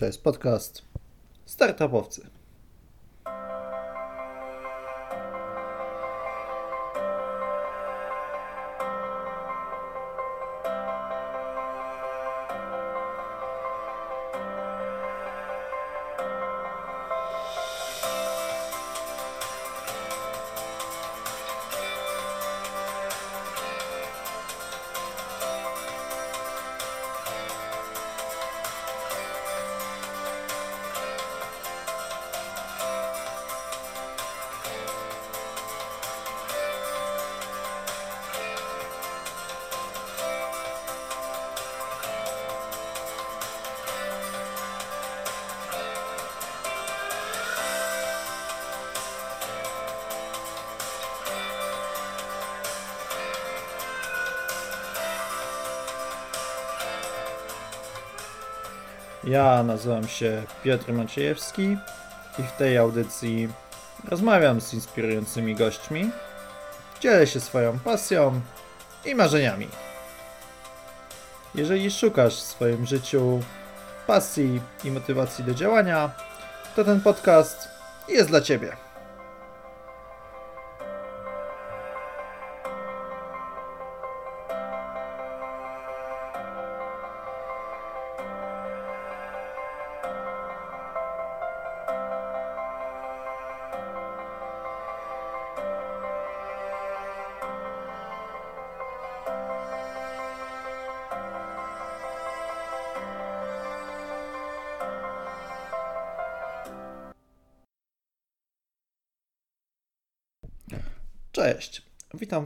To jest podcast Startupowcy. Nazywam się Piotr Maciejewski i w tej audycji rozmawiam z inspirującymi gośćmi, dzielę się swoją pasją i marzeniami. Jeżeli szukasz w swoim życiu pasji i motywacji do działania, to ten podcast jest dla Ciebie.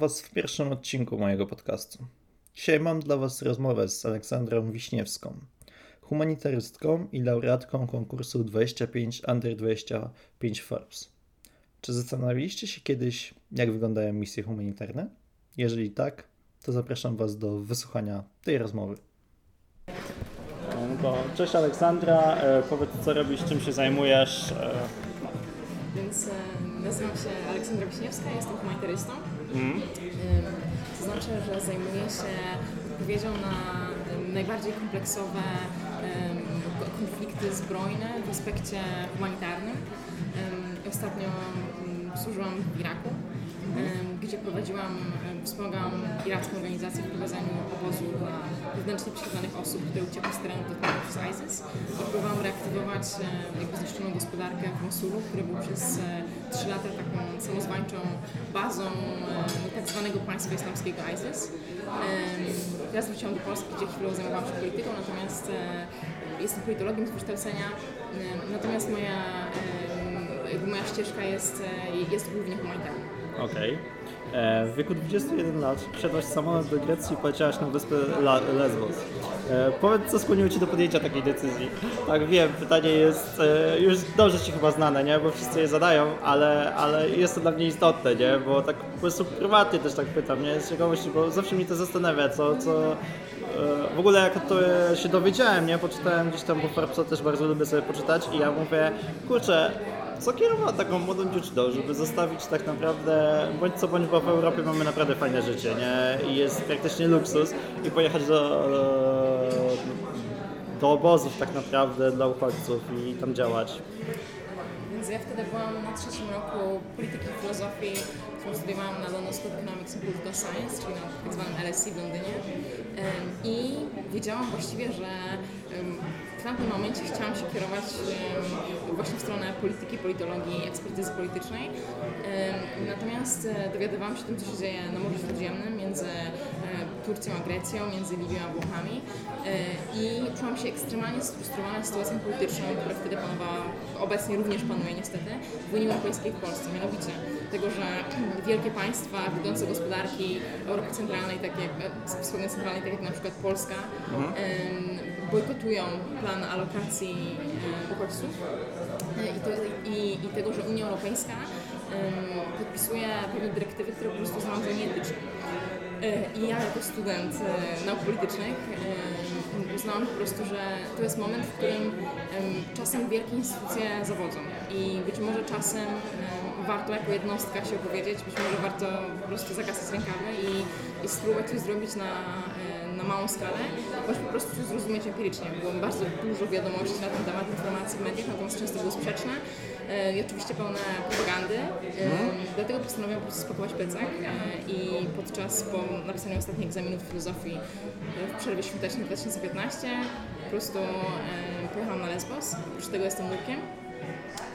Was w pierwszym odcinku mojego podcastu. Dzisiaj mam dla Was rozmowę z Aleksandrą Wiśniewską, humanitarystką i laureatką konkursu 25 Under 25 Forbes. Czy zastanawialiście się kiedyś, jak wyglądają misje humanitarne? Jeżeli tak, to zapraszam Was do wysłuchania tej rozmowy. No cześć Aleksandra, e, powiedz co robisz, czym się zajmujesz. E, Więc e, nazywam się Aleksandra Wiśniewska, jestem humanitarystą. Mm. To znaczy, że zajmuję się odpowiedzią na najbardziej kompleksowe konflikty zbrojne w aspekcie humanitarnym. Ym, Ostatnio ym, służyłam w Iraku, gdzie prowadziłam, wspomagałam iracką organizację w prowadzeniu obozu dla wewnętrznie prześladowanych osób, które uciekły z terenu dotkniętych przez ISIS. I próbowałam reaktywować jakby zniszczoną gospodarkę w Mosulu, który był przez e, trzy lata taką samozwańczą bazą e, tak zwanego państwa islamskiego ISIS. Em, Teraz wróciłam do Polski, gdzie chwilę zajmowałam się polityką, natomiast e, jestem politologiem z wykształcenia, natomiast moja, moja ścieżka jest, e, jest głównie humanitarna. Okej. E, W wieku 21 lat wsiadłaś samolot do Grecji i poleciałaś na wyspę Lesbos. E, Powiedz, co skłoniło Cię do podjęcia takiej decyzji? Tak, wiem, pytanie jest e, już dobrze Ci chyba znane, nie? Bo wszyscy je zadają, ale, ale jest to dla mnie istotne, nie? Bo tak po prostu prywatnie też tak pytam, nie? Z ciekawości, bo zawsze mnie to zastanawia, co, co e, w ogóle jak to się dowiedziałem, nie? Poczytałem gdzieś tam, bo Forbesa też bardzo lubię sobie poczytać i ja mówię, kurczę, co kierowało taką młodą dziewczyną, żeby zostawić tak naprawdę, bądź co bądź, bo w Europie mamy naprawdę fajne życie, nie? I jest praktycznie luksus i pojechać do, do obozów tak naprawdę dla uchodźców i tam działać. Więc ja wtedy byłam na trzecim roku polityki i filozofii, którą studiowałam na London School of Economics and Political Science, czyli na tak zwanym LSE w Londynie. I wiedziałam właściwie, że tamtym momencie chciałam się kierować właśnie w stronę polityki, politologii, ekspertyzy politycznej. Natomiast e, dowiadywałam się o tym, co się dzieje na Morzu Śródziemnym między e, Turcją a Grecją, między Libią a Włochami e, i czułam się ekstremalnie sfrustrowana sytuacją polityczną, która wtedy panowała, obecnie również panuje niestety, w Unii Europejskiej w Polsce. Mianowicie tego, że wielkie państwa, wiodące gospodarki Europy Centralnej, takie jak tak jak na przykład Polska, em, bojkotują plan alokacji e, uchodźców E, i, to, i, i tego, że Unia Europejska podpisuje pewne dyrektywy, które po prostu za nieetyczne. E, I ja jako student nauk politycznych uznałam po prostu, że to jest moment, w którym em, czasem wielkie instytucje zawodzą i być może czasem em, warto jako jednostka się opowiedzieć, być może warto po prostu zakasać rękawy i, i spróbować coś zrobić na, e, na małą skalę, bądź po prostu coś zrozumieć empirycznie. Było bardzo dużo wiadomości na ten temat, informacji w mediach, natomiast często były sprzeczne e, i oczywiście pełne propagandy. E, Dlatego postanowiłam po prostu spakować plecak i podczas po napisaniu ostatnich egzaminów filozofii w przerwie świątecznej 2015 po prostu pojechałam na Lesbos. Oprócz tego jestem nurkiem.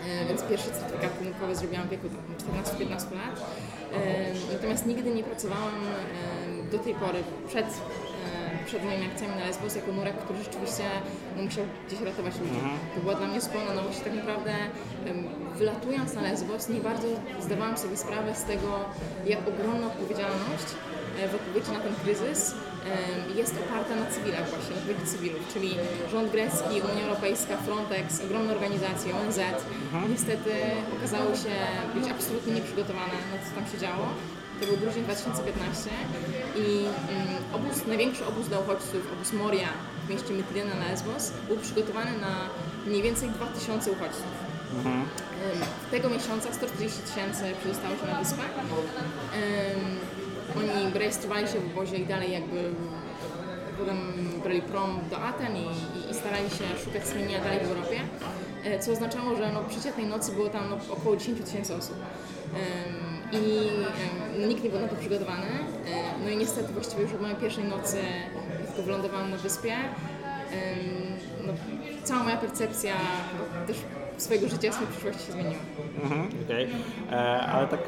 E, więc pierwszy certyfikat pomyłkowy zrobiłam w wieku tam 14-15 lat. E, Natomiast nigdy nie pracowałam do tej pory przed, przed moimi akcjami na Lesbos jako nurek, który rzeczywiście no, musiał gdzieś ratować ludzi. To była dla mnie zupełna nowość. Tak naprawdę wylatując na Lesbos nie bardzo zdawałam sobie sprawę z tego, jak ogromna odpowiedzialność e, w odpowiedzi na ten kryzys jest oparta na cywilach właśnie, na odpowiedzi cywilów, czyli rząd grecki, Unia Europejska, Frontex, ogromne organizacje, ONZ, niestety okazały się być absolutnie nieprzygotowane na to, co tam się działo. To był grudzień 2015 i mm, obóz, największy obóz dla uchodźców, obóz Moria w mieście Mytilene na Lesbos, był przygotowany na mniej więcej 2000 uchodźców. Em, Tego miesiąca 140 tysięcy przedostało się na wyspę. Oni rejestrowali się w obozie i dalej jakby potem brali prom do Aten i, i, i starali się szukać schronienia dalej w Europie, e, co oznaczało, że no, przeciętnej nocy było tam no, około 10 tysięcy osób. I nikt nie był na to przygotowany. E, No i niestety właściwie już od mojej pierwszej nocy, tylko wylądowałam na wyspie, no, cała moja percepcja też swojego życia, swojej przyszłości się zmieniła. Mhm, okej. E, Ale tak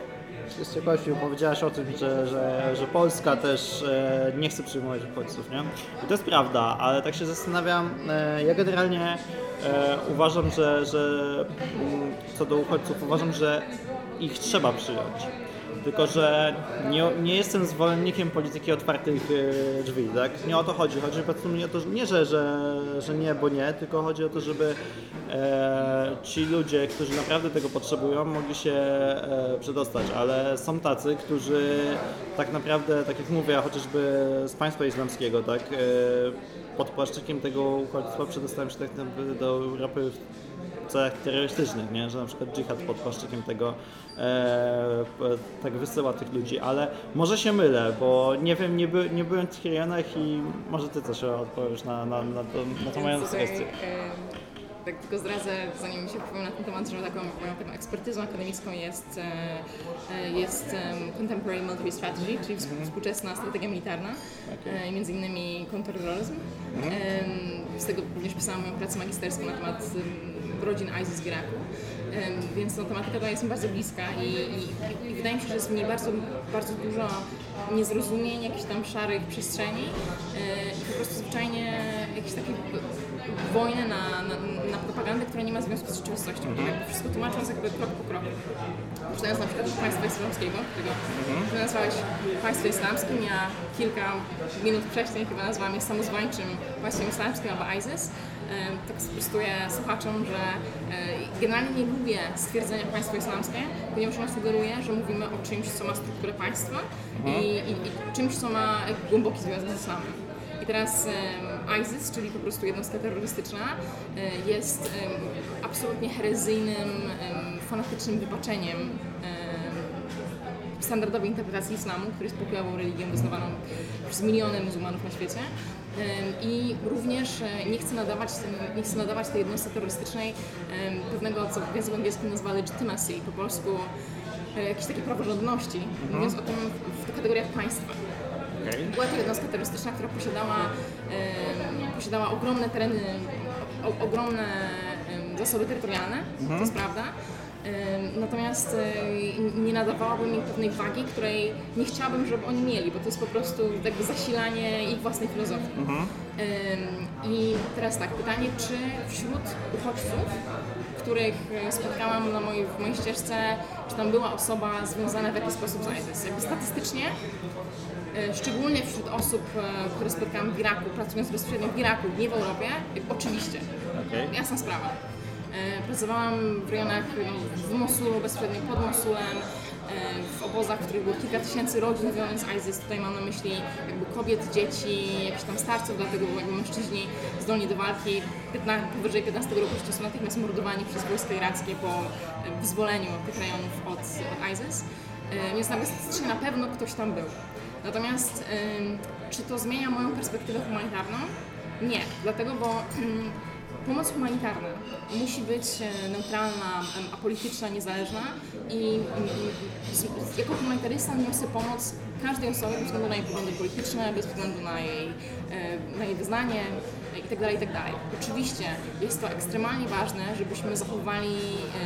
z ciekawości powiedziałaś o tym, że, że, że Polska też e, nie chce przyjmować uchodźców, nie? I to jest prawda, ale tak się zastanawiam, e, ja generalnie e, uważam, że, że mm, co do uchodźców, uważam, że ich trzeba przyjąć. Tylko, że nie, nie jestem zwolennikiem polityki otwartych e, drzwi, tak? Nie o to chodzi. Chodzi po prostu mnie o to, nie, że, że, że nie, bo nie, tylko chodzi o to, żeby e, ci ludzie, którzy naprawdę tego potrzebują, mogli się e, przedostać, ale są tacy, którzy tak naprawdę, tak jak mówię, chociażby z państwa islamskiego, tak, e, pod płaszczykiem tego uchodźstwa przedostają się tak do Europy w celach terrorystycznych, nie? że na przykład dżihad pod płaszczykiem tego e, tak wysyła tych ludzi, ale może się mylę, bo nie wiem, nie, by, nie byłem w tych rejonach i może ty coś odpowiesz na, na, na, to, na tą moją sugestię. e, Tak tylko zdradzę, zanim się powiem na ten temat, że taką moją taką ekspertyzą akademicką jest, e, e, jest em, Contemporary Military Strategy, czyli Mhm. współczesna strategia militarna, e, między innymi counterterrorism. Mhm. Em, Z tego również pisałam moją pracę magisterską na temat em, rodzin ISIS w Iraku. Więc no, tematyka ta jest mi bardzo bliska i, i, i wydaje mi się, że jest niej bardzo, bardzo dużo niezrozumień, jakichś tam szarych przestrzeni i po prostu zwyczajnie jakieś takie wojny na, na, na propagandę, która nie ma związku z rzeczywistością. Jakby wszystko tłumacząc jakby krok po kroku. Poczynając na przykład od państwa islamskiego, którego Mhm. ty nazwałeś państwem islamskim, ja kilka minut wcześniej chyba nazwałam je samozwańczym państwem islamskim albo ISIS. E, Tak sprostuję słuchaczom, że e, generalnie nie lubię stwierdzenia państwo islamskie, ponieważ ono sugeruje, że mówimy o czymś, co ma strukturę państwa i, i, i czymś, co ma głęboki związek z islamem. I teraz ISIS, czyli po prostu jednostka terrorystyczna, e, jest absolutnie herezyjnym, fanatycznym wybaczeniem em, standardowej interpretacji islamu, który jest pokojową religią wyznawaną przez miliony muzułmanów na świecie. I również e, nie chce nadawać, nie nadawać tej jednostce terrorystycznej pewnego, co w języku angielskim nazywa legitimacy, po polsku e, jakieś takie praworządności, mówiąc o tym w, kategoriach państwa. Okej. Była to jednostka terrorystyczna, która posiadała, posiadała ogromne tereny, o, ogromne zasoby terytorialne, to jest prawda. Natomiast e, nie nadawałabym im pewnej wagi, której nie chciałabym, żeby oni mieli, bo to jest po prostu jakby zasilanie ich własnej filozofii. Em, I teraz tak, pytanie, czy wśród uchodźców, których e, spotkałam na mojej, w mojej ścieżce, czy tam była osoba związana w jakiś sposób z ISIS? Jakby statystycznie E, Szczególnie wśród osób, które spotkałam w Iraku, pracując bezpośrednio w Iraku, nie w Europie, oczywiście. Okej. Jasna sprawa. E, Pracowałam w rejonach no, w Mosulu, bezpośrednio pod Mosulem, e, w obozach, w których było kilka tysięcy rodzin wyjąc ISIS. Tutaj mam na myśli jakby kobiet, dzieci, jakichś tam starców, dlatego jakby mężczyźni zdolni do walki 15, powyżej 15 roku życia są natychmiast mordowani przez wojska irackie po e, wyzwoleniu tych rejonów od, od ISIS. Więc statystycznie na pewno ktoś tam był. Natomiast czy to zmienia moją perspektywę humanitarną? Nie, dlatego, bo pomoc humanitarna musi być e, neutralna, apolityczna, niezależna i jako humanitarysta niosę pomoc każdej osobie bez względu na jej poglądy polityczne, bez względu na jej, e, na jej wyznanie itd., itd. Oczywiście jest to ekstremalnie ważne, żebyśmy zachowali,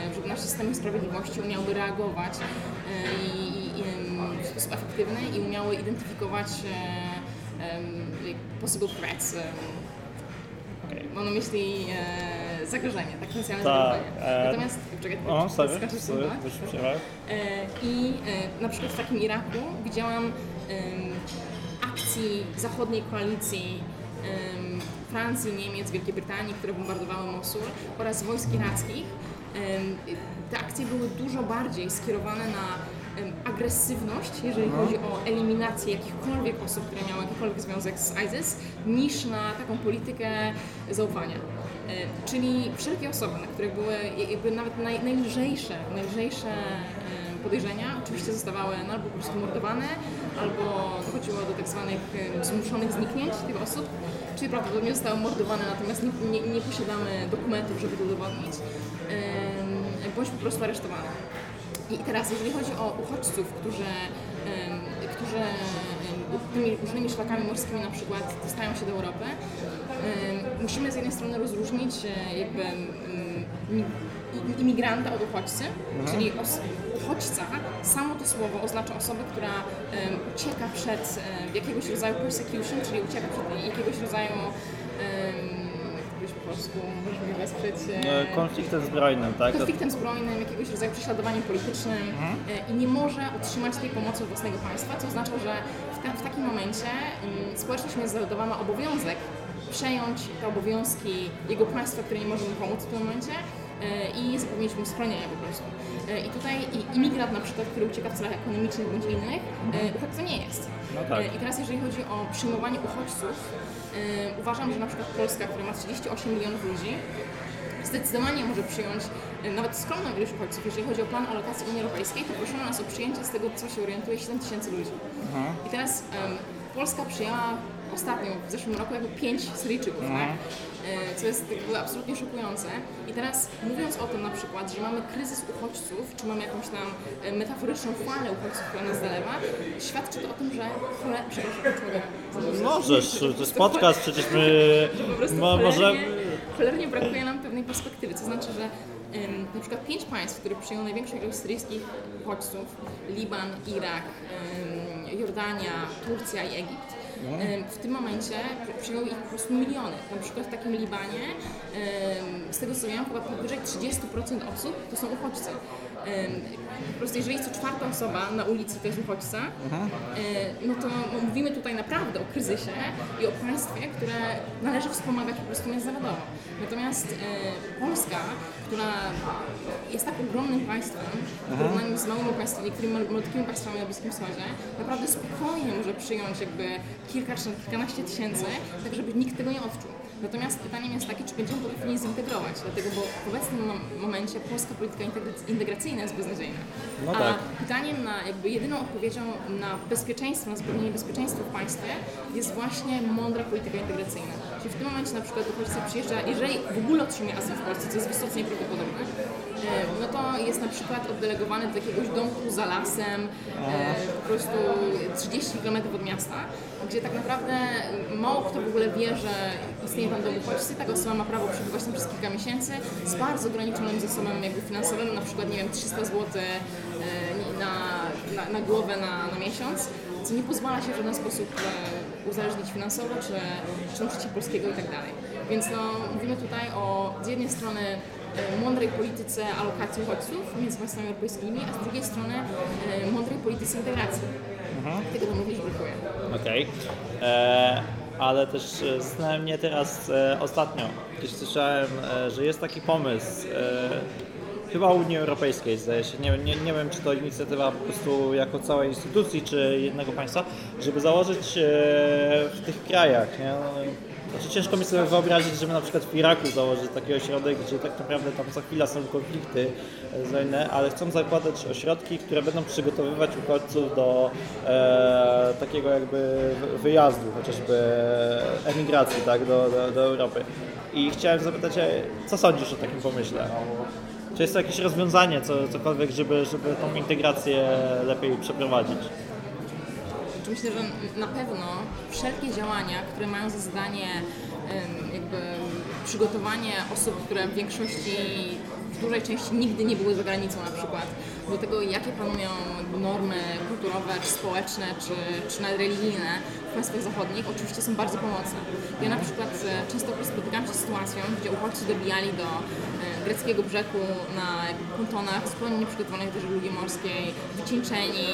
e, żeby nasze systemy sprawiedliwości umiały reagować w sposób efektywny i umiały identyfikować possible threats. Mam na myśli e, zagrożenie, tak potencjalne Tak, zagrożenie. e, Natomiast, czekaj, O, sorry, skaczesz sorry, już przerwałem. E, I e, na przykład w takim Iraku widziałam akcji zachodniej koalicji Francji, Niemiec, Wielkiej Brytanii, które bombardowały Mosul oraz wojsk irackich. Te akcje były dużo bardziej skierowane na agresywność, jeżeli chodzi o eliminację jakichkolwiek osób, które miały jakikolwiek związek z ISIS, niż na taką politykę zaufania. E, Czyli wszelkie osoby, na których były jakby nawet naj, najlżejsze, najlżejsze podejrzenia, oczywiście zostawały no, albo po prostu mordowane, albo dochodziło do tak zwanych zmuszonych zniknięć tych osób, czyli prawdopodobnie zostały mordowane, natomiast nie, nie, nie posiadamy dokumentów, żeby to udowodnić, bądź po prostu aresztowane. I teraz, jeżeli chodzi o uchodźców, którzy, którzy tymi różnymi szlakami morskimi na przykład dostają się do Europy, musimy z jednej strony rozróżnić e, jakby imigranta od uchodźcy, czyli os- uchodźca, samo to słowo oznacza osobę, która ucieka przed em, jakiegoś rodzaju persecution, czyli ucieka przed jakiegoś rodzaju to po mnie wesprzeć? e, E, Konfliktem zbrojnym, tak? Konfliktem zbrojnym, jakiegoś rodzaju prześladowaniem politycznym e, i nie może otrzymać tej pomocy od własnego państwa, co oznacza, że w, ta, w takim momencie mm, społeczność międzynarodowa ma obowiązek przejąć te obowiązki jego państwa, które nie może mu pomóc w tym momencie i zapewnić mu schronienie po prostu. E, I tutaj imigrant na przykład, który ucieka w celach ekonomicznych bądź innych, e, uchodźcą nie jest. No tak. E, I teraz jeżeli chodzi o przyjmowanie uchodźców, e, uważam, że na przykład Polska, która ma 38 milionów ludzi, zdecydowanie może przyjąć e, nawet skromną ilość uchodźców. Jeżeli chodzi o plan alokacji Unii Europejskiej, to proszono nas o przyjęcie z tego, co się orientuje, 7 tysięcy ludzi. I teraz Polska przyjęła ostatnio, w zeszłym roku, jakby 5 Syryjczyków, tak? E, co jest jakby absolutnie szokujące. I teraz mówiąc o tym na przykład, że mamy kryzys uchodźców, czy mamy jakąś tam e, metaforyczną falę uchodźców, która nas zalewa, świadczy to o tym, że chole... przepraszam, mogę Możesz, to jest podcast, przecież my po prostu mo, cholernie, możemy... cholernie brakuje nam pewnej perspektywy, to znaczy, że ym, na przykład pięć państw, które przyjęło największą ilość syryjskich uchodźców, Liban, Irak, ym, Jordania, Turcja i Egipt, w tym momencie przy- przyjęły ich po prostu miliony. Na przykład w takim Libanie, z tego co wiem, chyba powyżej 30% osób to są uchodźcy. Po prostu jeżeli jest co czwarta osoba na ulicy to jest uchodźca, y, no to mówimy tutaj naprawdę o kryzysie i o państwie, które należy wspomagać po prostu międzynarodowo. Natomiast y, Polska, która jest tak ogromnym państwem w porównaniu z małymi państwami, niektórymi mal- malutkimi państwami na Bliskim Wschodzie, naprawdę spokojnie może przyjąć jakby kilka czy nawet kilkanaście tysięcy, tak żeby nikt tego nie odczuł. Natomiast pytaniem jest takie, czy będziemy potrafili zintegrować, dlatego bo w obecnym mom- momencie polska polityka integrac- integracyjna jest beznadziejna. No A tak. pytaniem na jakby jedyną odpowiedzią na bezpieczeństwo, na zapewnienie bezpieczeństwa w państwie jest właśnie mądra polityka integracyjna. Czyli w tym momencie na przykład uchodźca przyjeżdża, jeżeli w ogóle otrzymuje azyl w Polsce, co jest wysoce nieprawdopodobne, no to jest na przykład oddelegowany do jakiegoś domku za lasem, e, po prostu 30 km od miasta, gdzie tak naprawdę mało kto w ogóle wie, że istnieje tam dom uchodźcy. Taka osoba ma prawo przebywać tam przez kilka miesięcy z bardzo ograniczonym zasobem jakby finansowym, na przykład nie wiem 300 zł na, na, na głowę na, na miesiąc, co nie pozwala się w żaden sposób e, uzależnić finansowo, czy, czy nauczyć się polskiego i tak dalej. Więc no, mówimy tutaj o z jednej strony e, mądrej polityce alokacji uchodźców między państwami europejskimi, a z drugiej strony e, mądrej polityce integracji. Tego nam również brakuje. Okej. E, Ale też e, zastanawiam mnie teraz e, ostatnio, gdzieś słyszałem, e, że jest taki pomysł, e, chyba Unii Europejskiej zdaje się, nie, nie, nie wiem czy to inicjatywa po prostu jako całej instytucji, czy jednego państwa, żeby założyć e, w tych krajach, nie? Znaczy ciężko mi sobie wyobrazić, żeby na przykład w Iraku założyć taki ośrodek, gdzie tak naprawdę tam co chwila są konflikty zbrojne, ale chcą zakładać ośrodki, które będą przygotowywać uchodźców do e, takiego jakby wyjazdu, chociażby emigracji tak, do, do, do Europy. I chciałem zapytać, e, co sądzisz o takim pomyśle? Czy jest to jakieś rozwiązanie, co, cokolwiek, żeby, żeby tą integrację lepiej przeprowadzić? Czy myślę, że na pewno wszelkie działania, które mają za zadanie jakby przygotowanie osób, które w większości, w dużej części nigdy nie były za granicą na przykład, do tego jakie panują normy kulturowe, czy społeczne, czy, czy nawet religijne w państwach zachodnich, oczywiście są bardzo pomocne. Ja na przykład e, często spotykam się z sytuacją, gdzie uchodźcy dobijali do e, greckiego brzegu na pontonach zupełnie nieprzygotowanych do żeglugi morskiej, wycieńczeni,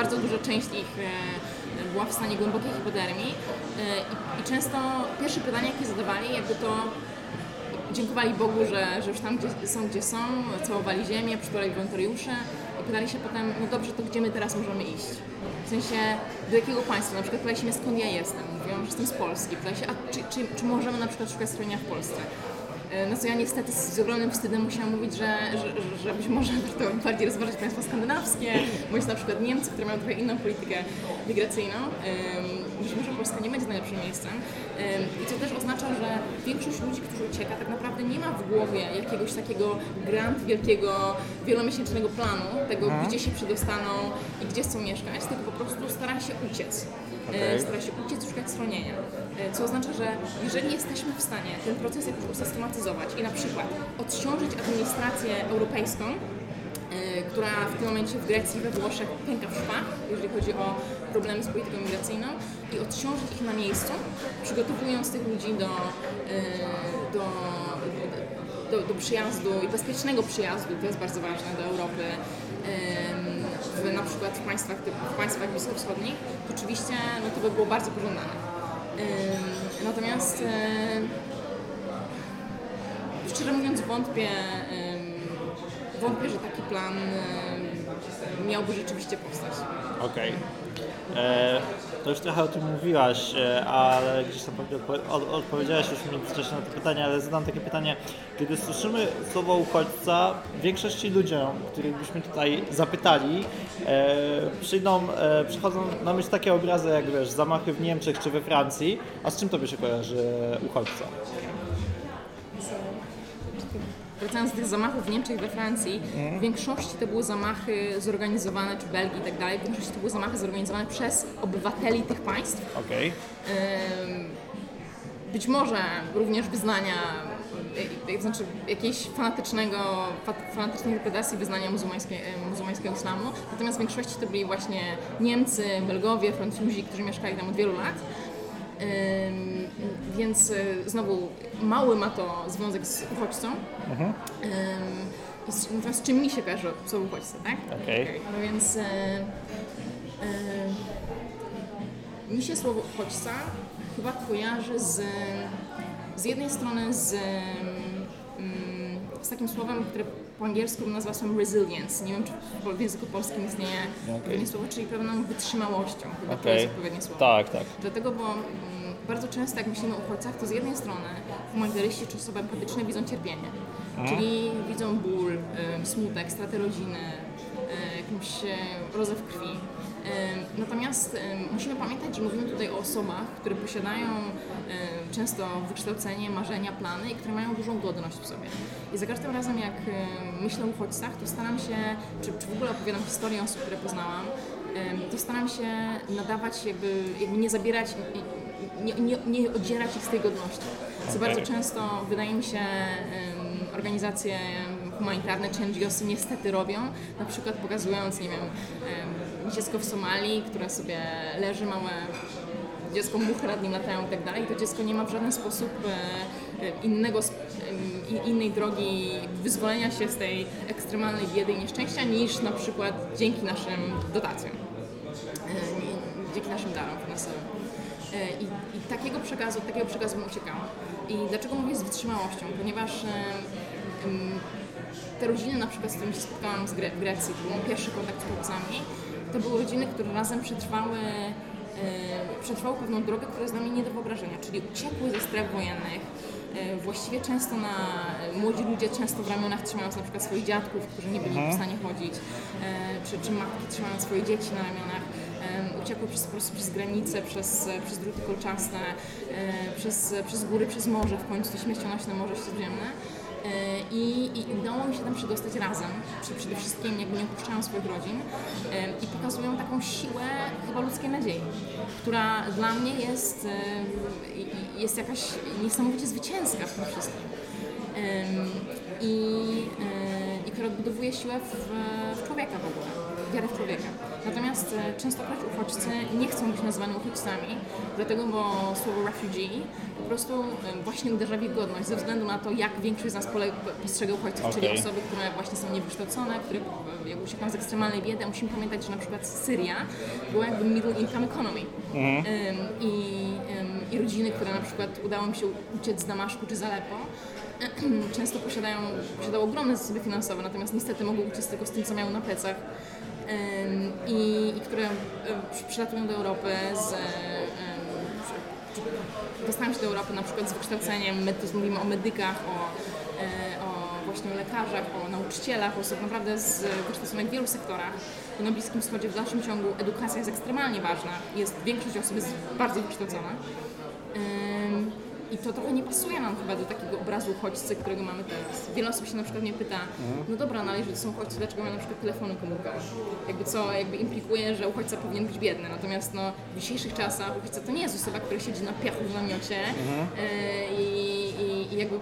bardzo duża część ich e, była w stanie głębokiej hipotermii e, i, często pierwsze pytanie, jakie zadawali, jakby to dziękowali Bogu, że, że już tam gdzie są, gdzie są, całowali ziemię, przytulali wolontariusze i pytali się potem, no dobrze, to gdzie my teraz możemy iść? W sensie, do jakiego państwa? Na przykład pytali się mnie, skąd ja jestem? Mówiłam, że jestem z Polski. Pytali się, a czy, czy, czy możemy na przykład szukać schronienia w Polsce? E, No co ja niestety z ogromnym wstydem musiałam mówić, że, że, że- być może warto bardziej rozważać państwa skandynawskie, bądź na przykład Niemcy, które mają trochę inną politykę migracyjną. Być może Polska nie będzie najlepszym miejscem. I co też oznacza, że większość ludzi, którzy ucieka, tak naprawdę nie ma w głowie jakiegoś takiego grand, wielkiego, wielomiesięcznego planu, tego gdzie się przedostaną i gdzie chcą mieszkać, tylko po prostu stara się uciec. Okej. Yy, Stara się uciec, szukać schronienia. Yy, Co oznacza, że jeżeli jesteśmy w stanie ten proces jakoś usystematyzować i na przykład odciążyć administrację europejską, yy, która w tym momencie w Grecji, we Włoszech pęka w szwach, jeżeli chodzi o problemy z polityką migracyjną i odciążyć ich na miejscu, przygotowując tych ludzi do, do, do, do przyjazdu i bezpiecznego przyjazdu, to jest bardzo ważne, do Europy. Na przykład w państwach, w państwach bliskowschodnich, to oczywiście no, to by było bardzo pożądane. Natomiast ym, szczerze mówiąc wątpię, wątpię, że taki plan miałby rzeczywiście powstać. Okej. E, To już trochę o tym mówiłaś, e, ale gdzieś tam odpowiedziałaś już w międzyczasie na to pytanie, ale zadam takie pytanie. Kiedy słyszymy słowo uchodźca, większości ludziom, których byśmy tutaj zapytali, e, przyjdą, e, przychodzą na myśl takie obrazy jak wiesz, zamachy w Niemczech czy we Francji. A z czym tobie się kojarzy uchodźca? Wracając do tych zamachów w Niemczech i we Francji, w większości to były zamachy zorganizowane, czy w Belgii i tak dalej, w większości to były zamachy zorganizowane przez obywateli tych państw, Okej. Być może również wyznania, y, y, znaczy jakiejś fanatycznego, fa- fanatycznej interpretacji wyznania muzułmańskie, y, muzułmańskiego islamu. Natomiast w większości to byli właśnie Niemcy, Belgowie, Francuzi, którzy mieszkali tam od wielu lat. Więc y, znowu mały ma to związek z uchodźcą. Natomiast z czym mi się kojarzy słowo uchodźca, tak? Okej. No więc y, y, mi się słowo uchodźca chyba kojarzy z, z jednej strony z, z takim słowem, które po angielsku nazywa się resilience. Nie wiem, czy w- języku polskim istnieje odpowiednie słowo, czyli pewną wytrzymałością. Chyba to jest odpowiednie słowo. Tak, tak. Dlatego, bo mm, bardzo często jak myślimy o uchodźcach, to z jednej strony humanitaryści czy osoby empatyczne widzą cierpienie, czyli widzą ból, y, smutek, stratę rodziny, y, jakąś y, rozew krwi. Natomiast musimy pamiętać, że mówimy tutaj o osobach, które posiadają często wykształcenie, marzenia, plany i które mają dużą godność w sobie. I za każdym razem, jak myślę o uchodźcach, to staram się, czy, czy w ogóle opowiadam historię osób, które poznałam, to staram się nadawać, jakby, jakby nie zabierać, nie, nie, nie odzierać ich z tej godności. Co bardzo często, wydaje mi się, organizacje humanitarne czy NGOsy niestety robią, na przykład pokazując, nie wiem, dziecko w Somalii, które sobie leży, małe dziecko muchy nad nim latają i tak dalej, to dziecko nie ma w żaden sposób e, e, innego, i- innej drogi wyzwolenia się z tej ekstremalnej biedy i nieszczęścia niż na przykład dzięki naszym dotacjom, e, dzięki naszym darom finansowym. E, I, I takiego przekazu, takiego przekazu bym uciekała. I dlaczego mówię z wytrzymałością? Ponieważ e, te rodziny, na przykład, z którymi się spotkałam w Grecji, to był pierwszy kontakt z chłopcami, to były rodziny, które razem przetrwały przetrwały pewną drogę, która jest dla mnie nie do wyobrażenia, czyli uciekły ze stref wojennych, e, właściwie często na, młodzi ludzie często w ramionach trzymając na przykład swoich dziadków, którzy nie byli w stanie chodzić, e, czy, czy matki trzymając swoje dzieci na ramionach, e, uciekły przez, po prostu przez granice, przez, przez druty kolczaste, e, przez, przez góry, przez morze, w końcu to śmiercionośne Morze Śródziemne. E, I, I udało mi się tam przedostać razem, przede wszystkim jakby nie opuszczają swoich rodzin e, i pokazują taką siłę chyba ludzkiej nadziei, która dla mnie jest, e, jest jakaś niesamowicie zwycięska w tym wszystkim. I, i która odbudowuje siłę w, w człowieka w ogóle, wiarę w człowieka. Natomiast e, częstokroć uchodźcy nie chcą być nazwani uchodźcami, dlatego bo słowo refugee po prostu e, właśnie uderza w ich godność ze względu na to, jak większość z nas postrzega uchodźców, czyli Okej. osoby, które właśnie są niewykształcone, które e, jakby uciekają z ekstremalnej biedy. Musimy pamiętać, że na przykład Syria była jakby middle income economy. Em, i, I rodziny, które na przykład udało mi się uciec z Damaszku czy z Aleppo, często posiadają, posiadały ogromne zasoby finansowe, natomiast niestety mogły uciec tylko z tym, co miały na plecach. I, i które przylatują do Europy z, dostają się do Europy na przykład z wykształceniem, my tu mówimy o medykach, o, e, o właśnie lekarzach, o nauczycielach, o osobach naprawdę z wykształconych w wielu sektorach. I na Bliskim Wschodzie w dalszym ciągu edukacja jest ekstremalnie ważna. Jest, większość osób jest bardzo wykształcona. I to trochę nie pasuje nam chyba do takiego obrazu uchodźcy, którego mamy teraz. Wiele osób się na przykład mnie pyta, no dobra, no ale jeżeli to są uchodźcy, dlaczego mają na przykład telefony komórkowe? Jakby co jakby implikuje, że uchodźca powinien być biedny. Natomiast no, w dzisiejszych czasach uchodźca to nie jest osoba, która siedzi na piachu w namiocie yy, i, i, jakby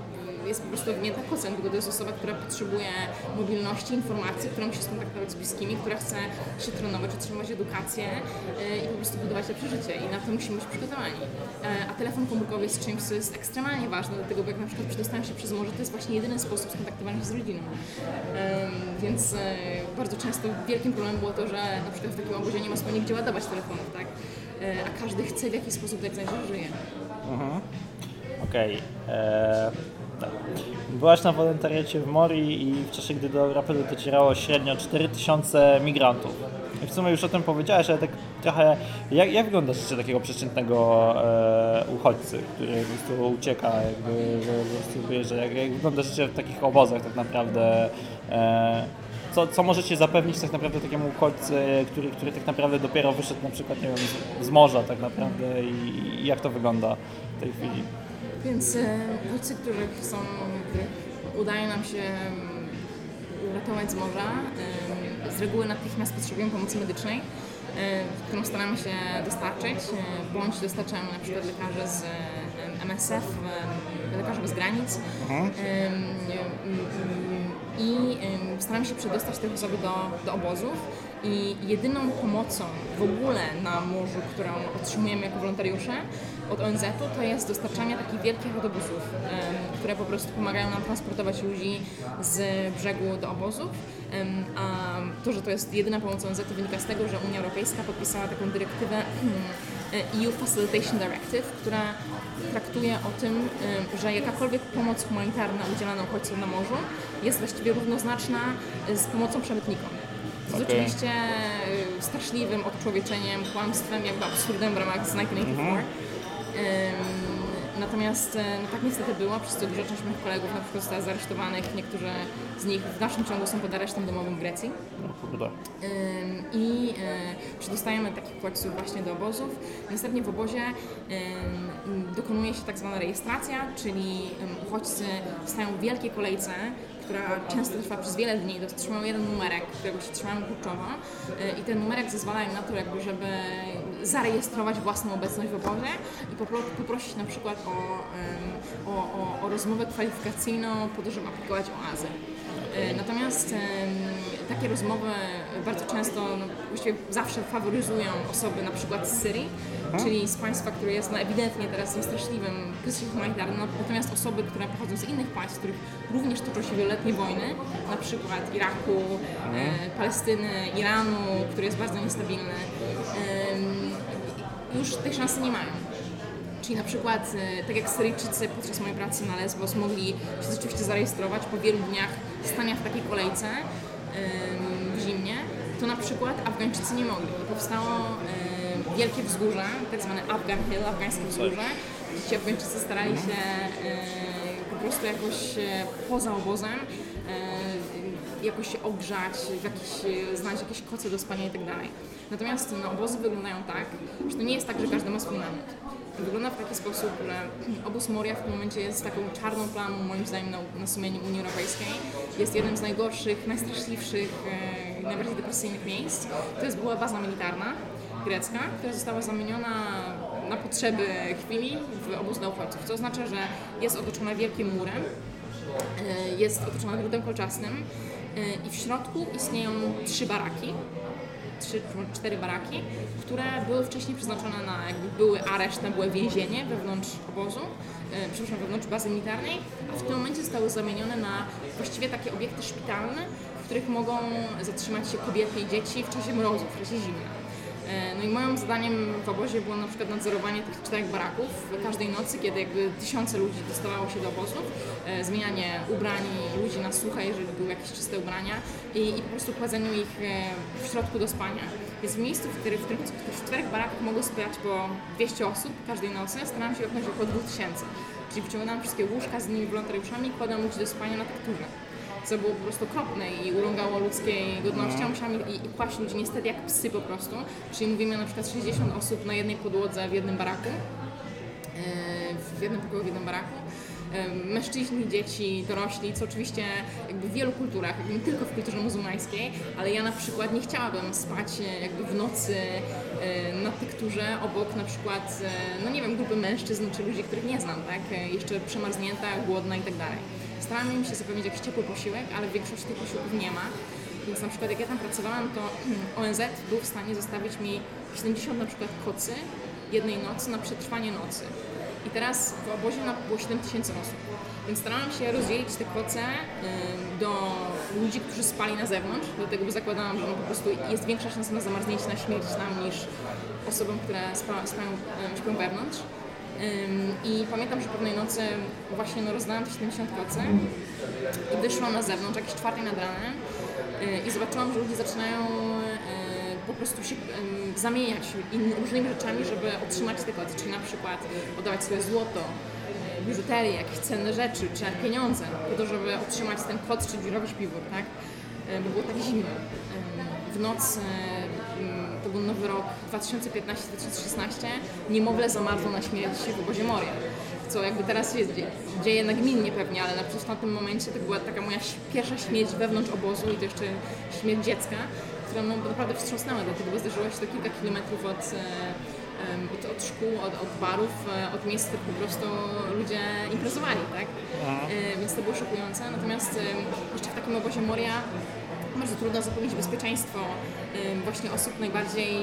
jest po prostu ewidentna kocem, tylko to jest osoba, która potrzebuje mobilności, informacji, która musi skontaktować z bliskimi, która chce się trenować, otrzymywać edukację yy, i po prostu budować lepsze życie i na to musimy być przygotowani. Yy, A telefon komórkowy jest czymś, co jest ekstremalnie ważne, dlatego jak na przykład przedostałem się przez morze, to jest właśnie jedyny sposób skontaktowania się z rodziną. Więc yy, bardzo często wielkim problemem było to, że na przykład w takim obozie nie ma sobie nigdzie ładować telefonów, tak? Yy, A każdy chce w jakiś sposób dać znać, że żyje. Okej. eee, tak. Byłaś na wolontariacie w Mori i w czasie, gdy do Europy docierało średnio 4000 migrantów. I w sumie już o tym powiedziałaś, ale tak trochę, jak, jak wygląda życie takiego przeciętnego e, uchodźcy, który po prostu ucieka, jakby, że po prostu jak, jak wygląda życie w takich obozach tak naprawdę, e, co, co możecie zapewnić tak naprawdę takiemu uchodźcy, który, który tak naprawdę dopiero wyszedł na przykład, nie wiem, z, z morza tak naprawdę i, i jak to wygląda w tej chwili? Więc e, uchodźcy, których są, udaje nam się mm, uratować z morza, e, z reguły natychmiast potrzebują pomocy medycznej, e, którą staramy się dostarczyć, e, bądź dostarczamy na przykład lekarze z e, MSF, Lekarze Bez Granic. Em, I staramy się przedostać te osoby do, do obozów i jedyną pomocą w ogóle na morzu, którą otrzymujemy jako wolontariusze od ONZ-u, to jest dostarczanie takich wielkich autobusów, które po prostu pomagają nam transportować ludzi z brzegu do obozów. A to, że to jest jedyna pomoc ONZ-u wynika z tego, że Unia Europejska podpisała taką dyrektywę EU Facilitation Directive, która traktuje o tym, że jakakolwiek pomoc humanitarna udzielana uchodźcom na morzu jest właściwie równoznaczna z pomocą przemytnikom. To jest Okej. oczywiście y, straszliwym odczłowieczeniem, kłamstwem, jakby absurdem w ramach z 1984. Ym, Natomiast e, no tak niestety było, przez co duża część moich kolegów na przykład została zaresztowanych, niektórzy z nich w dalszym ciągu są pod aresztem domowym w Grecji. No I e, przedostajemy takich uchodźców właśnie do obozów. Następnie w obozie dokonuje się tak zwana rejestracja, czyli uchodźcy stają w wielkiej kolejce, która często trwa przez wiele dni, otrzymują jeden numerek, którego się trzymają kurczowo y, i ten numerek zezwala im na to, jakby, żeby zarejestrować własną obecność w obozie i popro- poprosić na przykład o, o, o, o rozmowę kwalifikacyjną po to, żeby aplikować o azyl. Y, Natomiast takie rozmowy bardzo często, no, właściwie zawsze faworyzują osoby na przykład z Syrii, czyli z państwa, które jest no, ewidentnie teraz straszliwym kryzysie humanitarnym, No, natomiast osoby, które pochodzą z innych państw, w których również toczą się wieloletnie wojny, na przykład Iraku, e, Palestyny, Iranu, który jest bardzo niestabilny, em, już tej szansy nie mają. Czyli na przykład, e, tak jak Syryjczycy podczas mojej pracy na Lesbos mogli się rzeczywiście zarejestrować po wielu dniach stania w takiej kolejce w zimnie, to na przykład Afgańczycy nie mogli. Powstało wielkie wzgórze, tak zwane Afghan Hill, afgańskie wzgórze. Ci Afgańczycy starali się po prostu jakoś e, poza obozem jakoś się ogrzać, znaleźć jakieś koce do spania i tak dalej. Natomiast no, obozy wyglądają tak, że to nie jest tak, że każdy ma swój namiot. Wygląda w taki sposób, że obóz Moria w tym momencie jest taką czarną plamą moim zdaniem na, na sumieniu Unii Europejskiej. Jest jednym z najgorszych, najstraszliwszych, e, najbardziej depresyjnych miejsc. To jest była baza militarna grecka, która została zamieniona na potrzeby chwili w obóz dla uchodźców, co oznacza, że jest otoczona wielkim murem, e, jest otoczona drugim kolczastym e, i w środku istnieją trzy baraki, trzy, cztery baraki, które były wcześniej przeznaczone na, jakby były areszt, na były więzienie wewnątrz obozu, e, przepraszam, wewnątrz bazy militarnej, a w tym momencie zostały zamienione na właściwie takie obiekty szpitalne, w których mogą zatrzymać się kobiety i dzieci w czasie mrozu, w czasie zimy. E, No i moim zadaniem w obozie było na przykład nadzorowanie tych czterech baraków każdej nocy, kiedy jakby tysiące ludzi dostawało się do obozów, e, zmienianie ubrań ludzi na suche, jeżeli były jakieś czyste ubrania i, i po prostu kładzeniu ich e, w środku do spania. Więc w miejscu, w którym w, w czterech barakach mogło spać po 200 osób każdej nocy, starałam się ochronić około 2000. Czyli wyciągnęłam wszystkie łóżka z innymi wolontariuszami i kładłam ludzi do spania na tekturze co było po prostu okropne i urągało ludzkiej godności. No. Musiałam i, i kłaść ludzi niestety jak psy po prostu. Czyli mówimy na przykład 60 osób na jednej podłodze w jednym baraku, e, w jednym pokoju, w jednym baraku. E, Mężczyźni, dzieci, dorośli, co oczywiście jakby w wielu kulturach, nie tylko w kulturze muzułmańskiej, ale ja na przykład nie chciałabym spać e, jakby w nocy na tekturze obok na przykład, no nie wiem, grupy mężczyzn czy ludzi, których nie znam, tak? Jeszcze przemarznięta, głodna i tak dalej. Starałam się zapewnić jakiś ciepły posiłek, ale w większości tych posiłków nie ma. Więc na przykład jak ja tam pracowałam, to ONZ był w stanie zostawić mi 70 na przykład kocy jednej nocy na przetrwanie nocy. I teraz w obozie było 7 tysięcy osób. Więc starałam się rozdzielić te koce ym, do ludzi, którzy spali na zewnątrz, dlatego bo zakładałam, że po prostu jest większa szansa na zamarznięcie, na śmierć tam niż osobom, które spa, spają, ym, śpią wewnątrz. I pamiętam, że pewnej nocy właśnie no, rozdałam te 70 kocy i wyszłam na zewnątrz, jakieś czwartej nad ranem y, i zobaczyłam, że ludzie zaczynają y, po prostu się zamieniać różnymi rzeczami, żeby otrzymać te koty, czyli na przykład oddawać swoje złoto, y, biżuterię, jakieś cenne rzeczy, czy pieniądze, po to, żeby otrzymać ten kot czy dziurowy śpiwór, tak? Bo było tak zimno. W noc, y, y, to był nowy rok 2015-2016, niemowlę zamarzło na śmierć w obozie Moria co jakby teraz się dzieje, dzieje nagminnie pewnie, ale na przykład na tym momencie to była taka moja pierwsza śmierć wewnątrz obozu i to jeszcze śmierć dziecka, która no, naprawdę wstrząsnęła, dlatego bo zdarzyło się to kilka kilometrów od, e, od, od szkół, od, od barów, e, od miejsc, których po prostu ludzie imprezowali, tak? E, Więc to było szokujące. Natomiast jeszcze w takim obozie Moria bardzo trudno zapewnić bezpieczeństwo właśnie osób najbardziej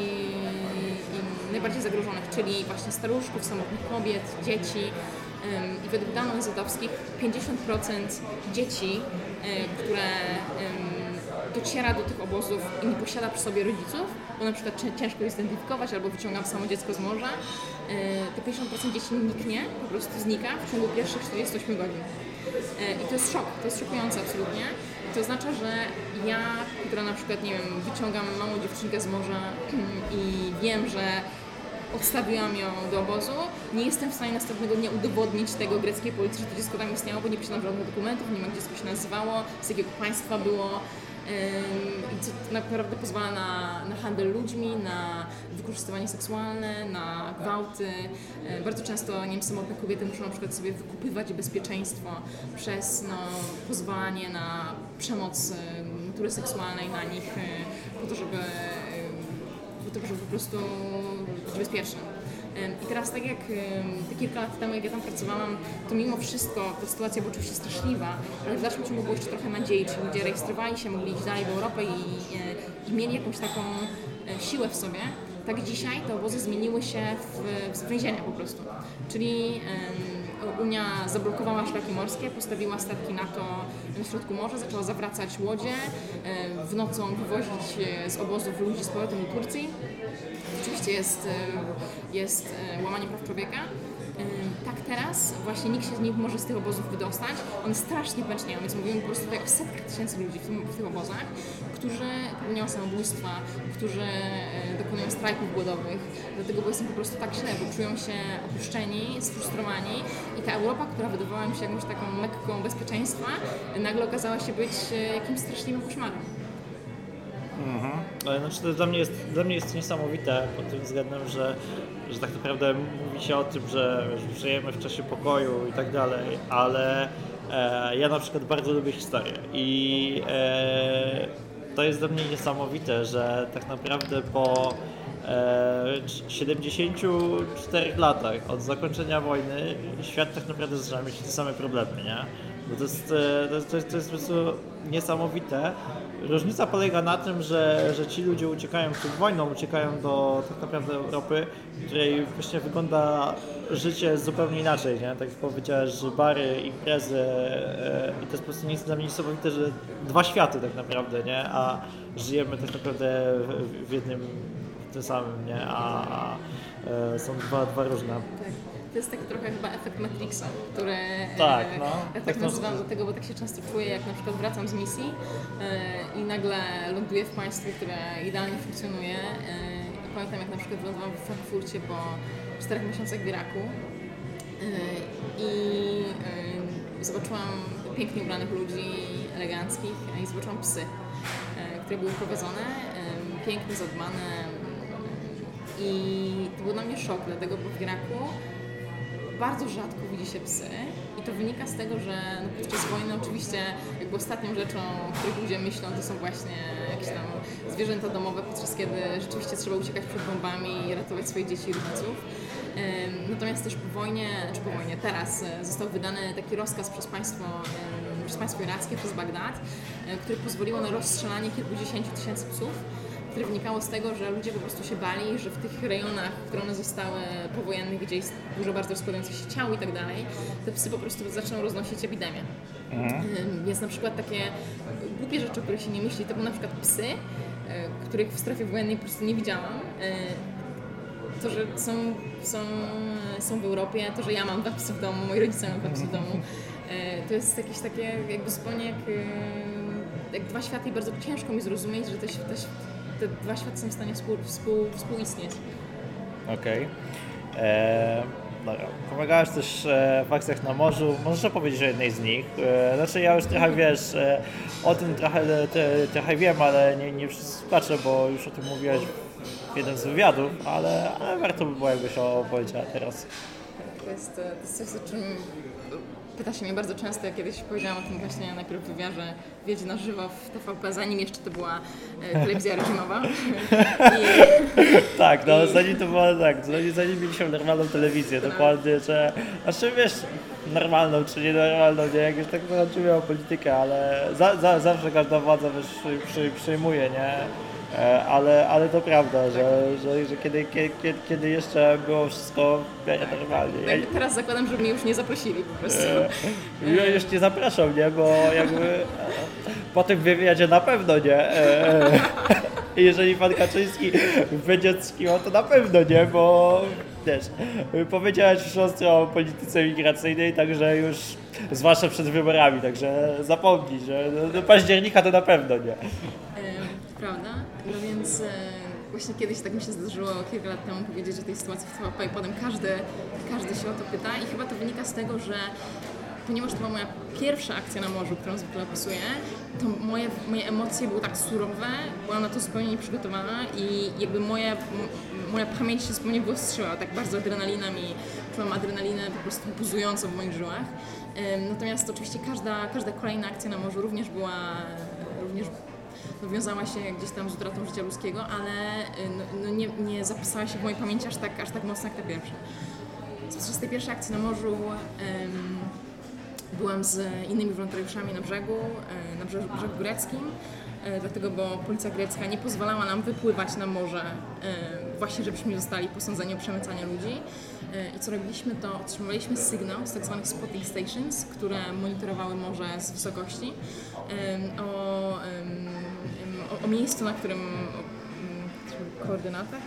najbardziej zagrożonych, czyli właśnie staruszków, samotnych kobiet, dzieci. I według danych ONZ-owskich 50% dzieci, które dociera do tych obozów i nie posiada przy sobie rodziców, bo na przykład cię- ciężko je zidentyfikować albo wyciągam samo dziecko z morza, y, to 50% dzieci niknie, po prostu znika w ciągu pierwszych 48 godzin. Y, I to jest szok, to jest szokujące absolutnie. To oznacza, że ja, która na przykład, nie wiem, wyciągam małą dziewczynkę z morza i wiem, że odstawiłam ją do obozu, nie jestem w stanie następnego dnia udowodnić tego greckiej policji, że to dziecko tam istniało, bo nie posiadam żadnych dokumentów, nie jak dziecko się nazywało, z jakiego państwa było. I co naprawdę pozwala na, na handel ludźmi, na wykorzystywanie seksualne, na gwałty. Bardzo często nie wiem, samotne kobiety muszą na przykład sobie wykupywać bezpieczeństwo przez no, pozwalanie na przemoc natury seksualnej na nich, yy, po to, żeby po to, żeby po prostu być bezpiecznym. I teraz tak jak te kilka lat temu, jak ja tam pracowałam, to mimo wszystko ta sytuacja była oczywiście straszliwa, ale w dalszym ciągu było jeszcze trochę nadziei, czyli ludzie rejestrowali się, mogli iść dalej w Europę i, i, i mieli jakąś taką e, siłę w sobie. Tak dzisiaj te obozy zmieniły się w, w więzienia po prostu. Czyli Unia zablokowała szlaki morskie, postawiła statki NATO na środku morza, zaczęła zawracać łodzie, e, w nocą wywozić e, z obozów ludzi z powrotem do Turcji. Oczywiście jest, jest e, łamanie praw człowieka. Tak teraz właśnie nikt się nie może z tych obozów wydostać. One strasznie pęcznieją, więc mówimy po prostu tak o setkach tysięcy ludzi w, tym, w tych obozach, którzy popełniają samobójstwa, którzy dokonują strajków głodowych, dlatego bo jestem po prostu tak źle, bo czują się opuszczeni, sfrustrowani i ta Europa, która wydawała mi się jakąś taką mekką bezpieczeństwa, nagle okazała się być jakimś straszliwym koszmarem. Mhm. Znaczy, to dla, mnie jest, dla mnie jest niesamowite pod tym względem, że, że tak naprawdę mówi się o tym, że, że żyjemy w czasie pokoju i tak dalej, ale e, ja na przykład bardzo lubię historię i e, to jest dla mnie niesamowite, że tak naprawdę po e, 74 latach od zakończenia wojny świat tak naprawdę zaczyna mieć te same problemy, nie? Bo to jest, e, to jest, to jest, to jest po prostu niesamowite. Różnica polega na tym, że, że ci ludzie uciekają przed wojną, uciekają do tak naprawdę Europy, której właśnie wygląda życie zupełnie inaczej, nie? Tak jak powiedziałeś, że bary, imprezy e, i to jest po prostu nic dla mnie niesamowite, że dwa światy tak naprawdę, nie? A żyjemy tak naprawdę w, w jednym, tym samym, nie? A, a e, są dwa, dwa różne. To jest taki trochę chyba efekt Matrixa, który Tak, e, no. ja Tak tak nazywam do tego, bo tak się często czuję, jak na przykład wracam z misji e, i nagle ląduję w państwie, które idealnie funkcjonuje. E, i pamiętam, jak na przykład wylądowałam w Frankfurcie po czterech miesiącach w Iraku e, i e, zobaczyłam pięknie ubranych ludzi, eleganckich e, i zobaczyłam psy, e, które były prowadzone, e, piękne, zadbane, i to był dla mnie szok, dlatego bo w Iraku bardzo rzadko widzi się psy i to wynika z tego, że no, podczas wojny oczywiście jakby ostatnią rzeczą, o których ludzie myślą, to są właśnie jakieś tam zwierzęta domowe, podczas kiedy rzeczywiście trzeba uciekać przed bombami i ratować swoje dzieci i rodziców. Natomiast też po wojnie, czy po wojnie, teraz e, został wydany taki rozkaz przez państwo, przez państwo irackie, przez Bagdad, e, który pozwoliło na rozstrzelanie kilkudziesięciu tysięcy psów które wynikało z tego, że ludzie po prostu się bali, że w tych rejonach, które one zostały powojennych, gdzie jest dużo bardzo rozkładających się ciał i tak dalej, te psy po prostu zaczną roznosić epidemię. Ym, Jest na przykład takie głupie rzeczy, o których się nie myśli, to były na przykład psy, y, których w strefie wojennej po prostu nie widziałam. Y, To, że są, są, są w Europie, to, że ja mam dwa psy w domu, moi rodzice mają dwa psy w domu, y, to jest jakieś takie jakby zupełnie jak, jak dwa światy i bardzo ciężko mi zrozumieć, że te, te, te dwa światy są w stanie współ, współ, współistnieć. Okej. Okay. Dobra. Pomagałaś też e, w akcjach na morzu. Możesz opowiedzieć o jednej z nich. E, znaczy ja już trochę wiesz, e, o tym trochę, te, trochę wiem, ale nie, nie patrzę, bo już o tym mówiłaś w jednym z wywiadów, ale, ale warto by było jakbyś opowiedziała teraz. To jest, to jest coś, o czym pyta się mnie bardzo często. Ja kiedyś powiedziałam o tym właśnie najpierw w wywiarze Wiedzie na żywo w TVP, zanim jeszcze to była e, telewizja reżimowa. I, Tak, no I- zanim to było tak, zanim, zanim mieliśmy normalną telewizję, Tak. dokładnie, że, znaczy wiesz, normalną czy nienormalną, nie, jak już tak zahaczymy o politykę, ale za, za, zawsze każda władza wiesz, przy, przy, przyjmuje, nie, ale, ale to prawda, że, że, że kiedy, kiedy, kiedy jeszcze było wszystko normalnie. Ja, jakby teraz zakładam, że mnie już nie zaprosili po prostu. ja już nie zapraszam, nie, bo jakby e, po tym wywiadzie na pewno nie. E, e, jeżeli pan Kaczyński będzie skiwał, to na pewno nie, bo wiesz, powiedziałeś już ostro o polityce migracyjnej, także już zwłaszcza przed wyborami, także zapomnij, że do, października to na pewno nie. E, Prawda? No więc e, właśnie kiedyś tak mi się zdarzyło kilka lat temu powiedzieć o tej sytuacji w TVP i potem każdy, każdy się o to pyta i chyba to wynika z tego, że ponieważ to była moja pierwsza akcja na morzu, którą zwykle opisuję, to moje, moje emocje były tak surowe, byłam na to zupełnie nieprzygotowana i jakby moja, moja pamięć się zupełnie wyostrzyła, tak bardzo adrenalina mi, czułam adrenalinę po prostu buzującą w moich żyłach. Natomiast oczywiście każda, każda kolejna akcja na morzu również była, również wiązała się gdzieś tam z utratą życia ludzkiego, ale y, no, no, nie, nie zapisała się w mojej pamięci aż tak, aż tak mocno jak ta pierwsza. Podczas tej pierwszej akcji na morzu em, byłam z innymi wolontariuszami na brzegu, e, na brzegu, brzegu greckim, e, dlatego, bo policja grecka nie pozwalała nam wypływać na morze, e, właśnie żebyśmy zostali posądzeni o przemycanie ludzi. I co robiliśmy, to otrzymywaliśmy sygnał z tak zwanych spotting stations, które monitorowały morze z wysokości o, o, miejscu, na którym o, m, o koordynatach,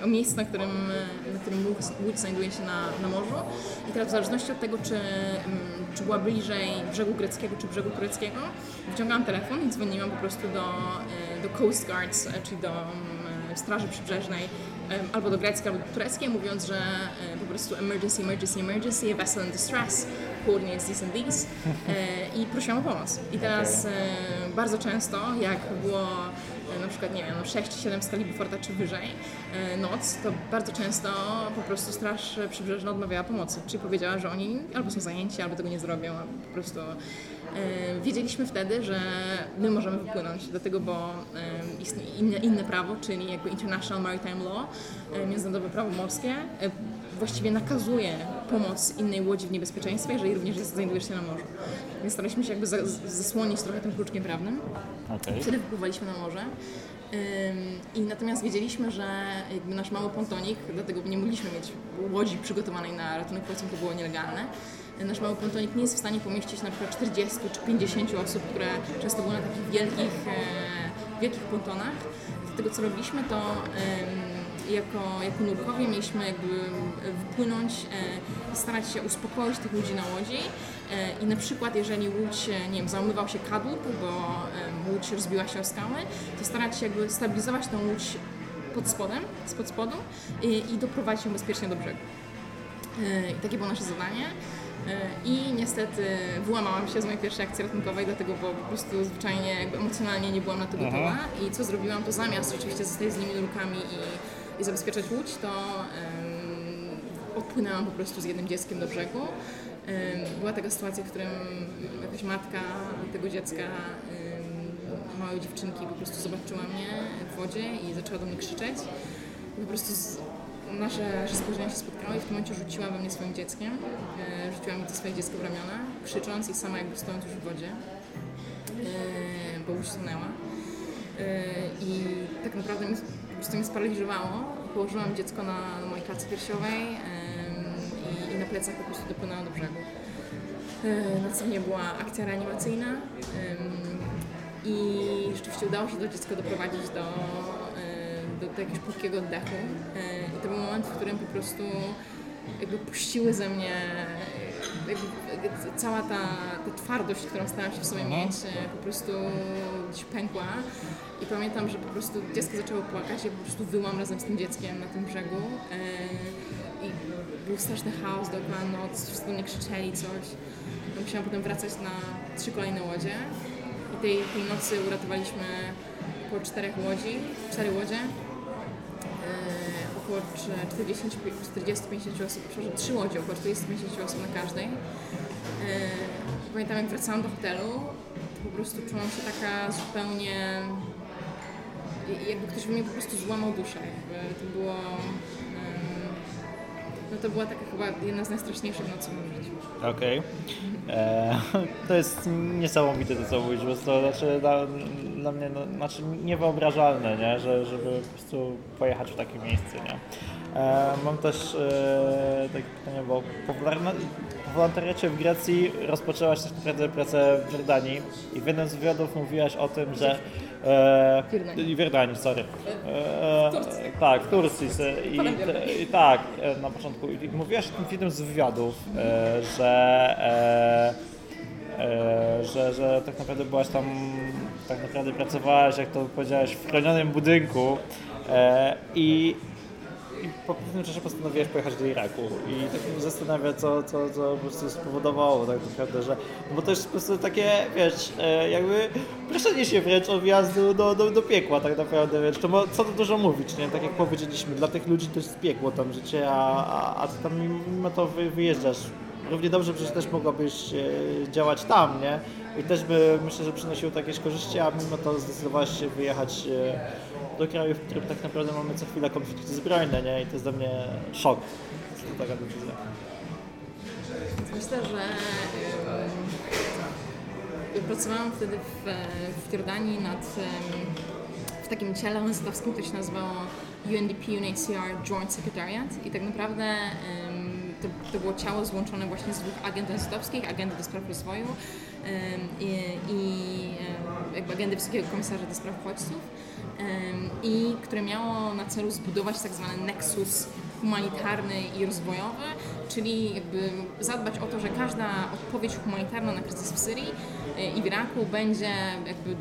o, o miejscu, na którym, na którym Łódź, znajduje się na, na morzu. I teraz w zależności od tego, czy, mm, czy była bliżej brzegu greckiego, czy brzegu tureckiego, wyciągałam telefon i dzwoniłam po prostu do, e, do Coast Guards, e, czyli do mm, Straży Przybrzeżnej albo do greckiej, albo do tureckiej, mówiąc, że e, po prostu emergency, emergency, emergency, vessel in distress, coordinates these and these i prosiłam o pomoc. I teraz e, bardzo często, jak było e, na przykład, nie wiem, no 6 czy 7 skali Beauforta czy wyżej e, noc, to bardzo często po prostu Straż Przybrzeżna odmawiała pomocy, czyli powiedziała, że oni albo są zajęci, albo tego nie zrobią, po prostu e, wiedzieliśmy wtedy, że my możemy wypłynąć. Do tego, bo istnieje inne, inne prawo, czyli jakby International Maritime Law, międzynarodowe prawo morskie, właściwie nakazuje pomoc innej łodzi w niebezpieczeństwie, jeżeli również jest- znajdujesz się na morzu. Więc staraliśmy się jakby za- zasłonić trochę tym kluczkiem prawnym. Okej. Wtedy wypływaliśmy na morze. I natomiast wiedzieliśmy, że jakby nasz mały pontonik, dlatego nie mogliśmy mieć łodzi przygotowanej na ratunek płacą, to było nielegalne. Nasz mały pontonik nie jest w stanie pomieścić na przykład 40 czy 50 osób, które często były na takich wielkich, e, wielkich pontonach. Dlatego co robiliśmy, to jako, jako nurkowie mieliśmy jakby wypłynąć e, i starać się uspokoić tych ludzi na łodzi e, i na przykład jeżeli łódź, e, nie wiem, załamywał się kadłub, bo e, łódź rozbiła się o skały, to starać się jakby stabilizować tą łódź pod spodem, spod spodu i, i doprowadzić ją bezpiecznie do brzegu. E, I takie było nasze zadanie. E, I niestety wyłamałam się z mojej pierwszej akcji ratunkowej, dlatego bo po prostu zwyczajnie emocjonalnie nie byłam na to gotowa. I co zrobiłam, to zamiast rzeczywiście zostać z nimi nurkami i, i zabezpieczać łódź, to odpłynęłam po prostu z jednym dzieckiem do brzegu. Była taka sytuacja, w którym jakaś matka tego dziecka, małej dziewczynki, po prostu zobaczyła mnie w wodzie i zaczęła do mnie krzyczeć. I po prostu nasze, spojrzenia się spotkały i w tym momencie rzuciła we mnie swoim dzieckiem. E, rzuciła mi to swoje dziecko w ramiona, krzycząc i sama jakby stojąc już w wodzie, e, bo już. E, I tak naprawdę prostu mnie sparaliżowało. Położyłam dziecko na, mojej klatce piersiowej i, i na plecach po prostu dopłynęłam do brzegu. E, Następnie była akcja reanimacyjna i rzeczywiście udało się to dziecko doprowadzić do, do, do jakiegoś płytkiego oddechu. E, I to był moment, w którym po prostu jakby puściły ze mnie cała ta, ta twardość, którą starałam się w sobie mieć, e, po prostu gdzieś pękła. I pamiętam, że po prostu dziecko zaczęło płakać, ja po prostu wyłam razem z tym dzieckiem na tym brzegu. E, I był straszny chaos, dookoła noc, wszyscy do mnie krzyczeli coś. No, musiałam potem wracać na trzy kolejne łodzie. I tej, tej nocy uratowaliśmy około czterech łodzi, cztery łodzie. Około 40-50 osób, przepraszam, trzy łodzie, około 40-50 osób na każdej. E, pamiętam jak wracałam do hotelu, to po prostu czułam się taka zupełnie... Jakby ktoś mnie po prostu złamał duszę. Jakby to było... No to była taka chyba jedna z najstraszniejszych nocy w moim życiu. Okej. E, To jest niesamowite to, co mówisz, bo to znaczy dla, mnie no, znaczy niewyobrażalne, nie? Że, żeby po prostu pojechać w takie miejsce. Nie? E, mam też e, takie pytanie, bo po, wolontariacie- po wolontariacie w Grecji rozpoczęłaś też naprawdę pracę w Jordanii i w jednym z wywiadów mówiłaś o tym, że e, W Jordanii. sorry. E, Turcji. tak, w Turcji. I, Jordanii. i tak, e, na początku. I mówiłaś o tym w jednym z wywiadów, e, że, e, że, że tak naprawdę byłaś tam, tak naprawdę pracowałaś, jak to powiedziałaś, w chronionym budynku e, i, i po pewnym czasie postanowiłaś pojechać do Iraku i tak mnie zastanawia, co, co, co po prostu spowodowało tak naprawdę, że, no bo to jest po prostu takie, wiesz, e, jakby proszenie się wręcz o wjazdu do, do, do piekła tak naprawdę, wiesz, to co tu dużo mówić, nie, tak jak powiedzieliśmy, dla tych ludzi to jest piekło tam życie, a, a, a ty tam mimo to wy, wyjeżdżasz. Równie dobrze przecież też mogłabyś e, działać tam, nie? I też by, myślę, że przynosiło to jakieś korzyści, a mimo to zdecydowałaś się wyjechać e, do kraju, w którym tak naprawdę mamy co chwilę konflikty zbrojne, nie? I to jest dla mnie szok. To taka decyzja. Myślę, że pracowałam wtedy w, w Jordanii nad w takim ciele ONZ-owskim, to się nazywało UNDP UNHCR Joint Secretariat i tak naprawdę to, to było ciało złączone właśnie z dwóch agent ONZ-owskich, agendy do spraw rozwoju i, i jakby agendy Wysokiego Komisarza do Spraw Uchodźców i które miało na celu zbudować tak zwany nexus humanitarny i rozwojowy, czyli jakby zadbać o to, że każda odpowiedź humanitarna na kryzys w Syrii e, i w Iraku będzie jakby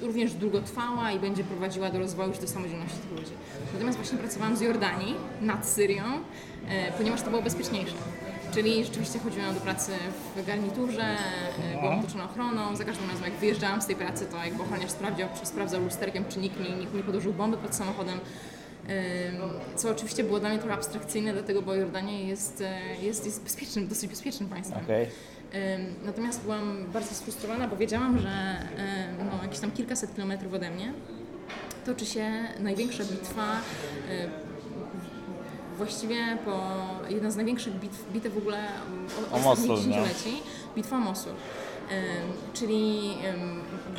również długotrwała i będzie prowadziła do rozwoju czy do samodzielności tych ludzi. Natomiast właśnie pracowałam z Jordanii nad Syrią, ponieważ to było bezpieczniejsze. Czyli rzeczywiście chodziłam do pracy w garniturze, e, byłam otoczona ochroną. Za każdym razem jak wyjeżdżałam z tej pracy, to jakby ochroniarz sprawdzał, sprawdzał lusterkiem, czy nikt mi, nikt nie podłożył bomby pod samochodem. Co oczywiście było dla mnie trochę abstrakcyjne, dlatego bo Jordania jest, e, jest, jest bezpiecznym, dosyć bezpiecznym państwem. Okej. Ym, Natomiast byłam bardzo sfrustrowana, bo wiedziałam, że no, jakieś tam kilkaset kilometrów ode mnie toczy się największa bitwa właściwie po jedna z największych bitw, bitew w ogóle o, O ostatnich no. dziesięcioleci, bitwa Mosul. Czyli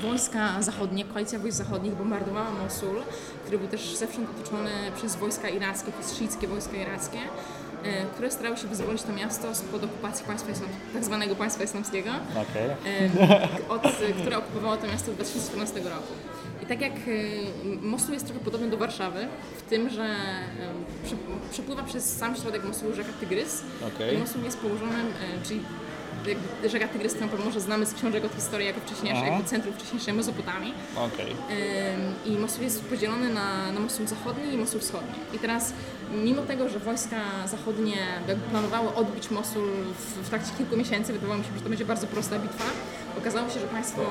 wojska zachodnie, koalicja wojsk zachodnich bombardowała Mosul, który był też zewsząd otoczony przez wojska irackie, przez szyickie wojska irackie, które starały się wyzwolić to miasto spod okupacji państwa tak zwanego państwa islamskiego em, od, które okupowało to miasto w 2014 roku. I tak jak em, Mosul jest trochę podobny do Warszawy, w tym, że przepływa przez sam środek Mosulu rzeka Tygrys. I Mosul jest położony, e, czyli jakby rzeka Tygrys, którą może znamy z książek od historii jako wcześniejsze, jakby centrum wcześniejszej Mezopotamii. Okej. Ym, I Mosul jest podzielony na, na Mosul zachodni i Mosul wschodni. I teraz, mimo tego, że wojska zachodnie planowały odbić Mosul w, w trakcie kilku miesięcy, wydawało mi się, że to będzie bardzo prosta bitwa, okazało się, że państwo,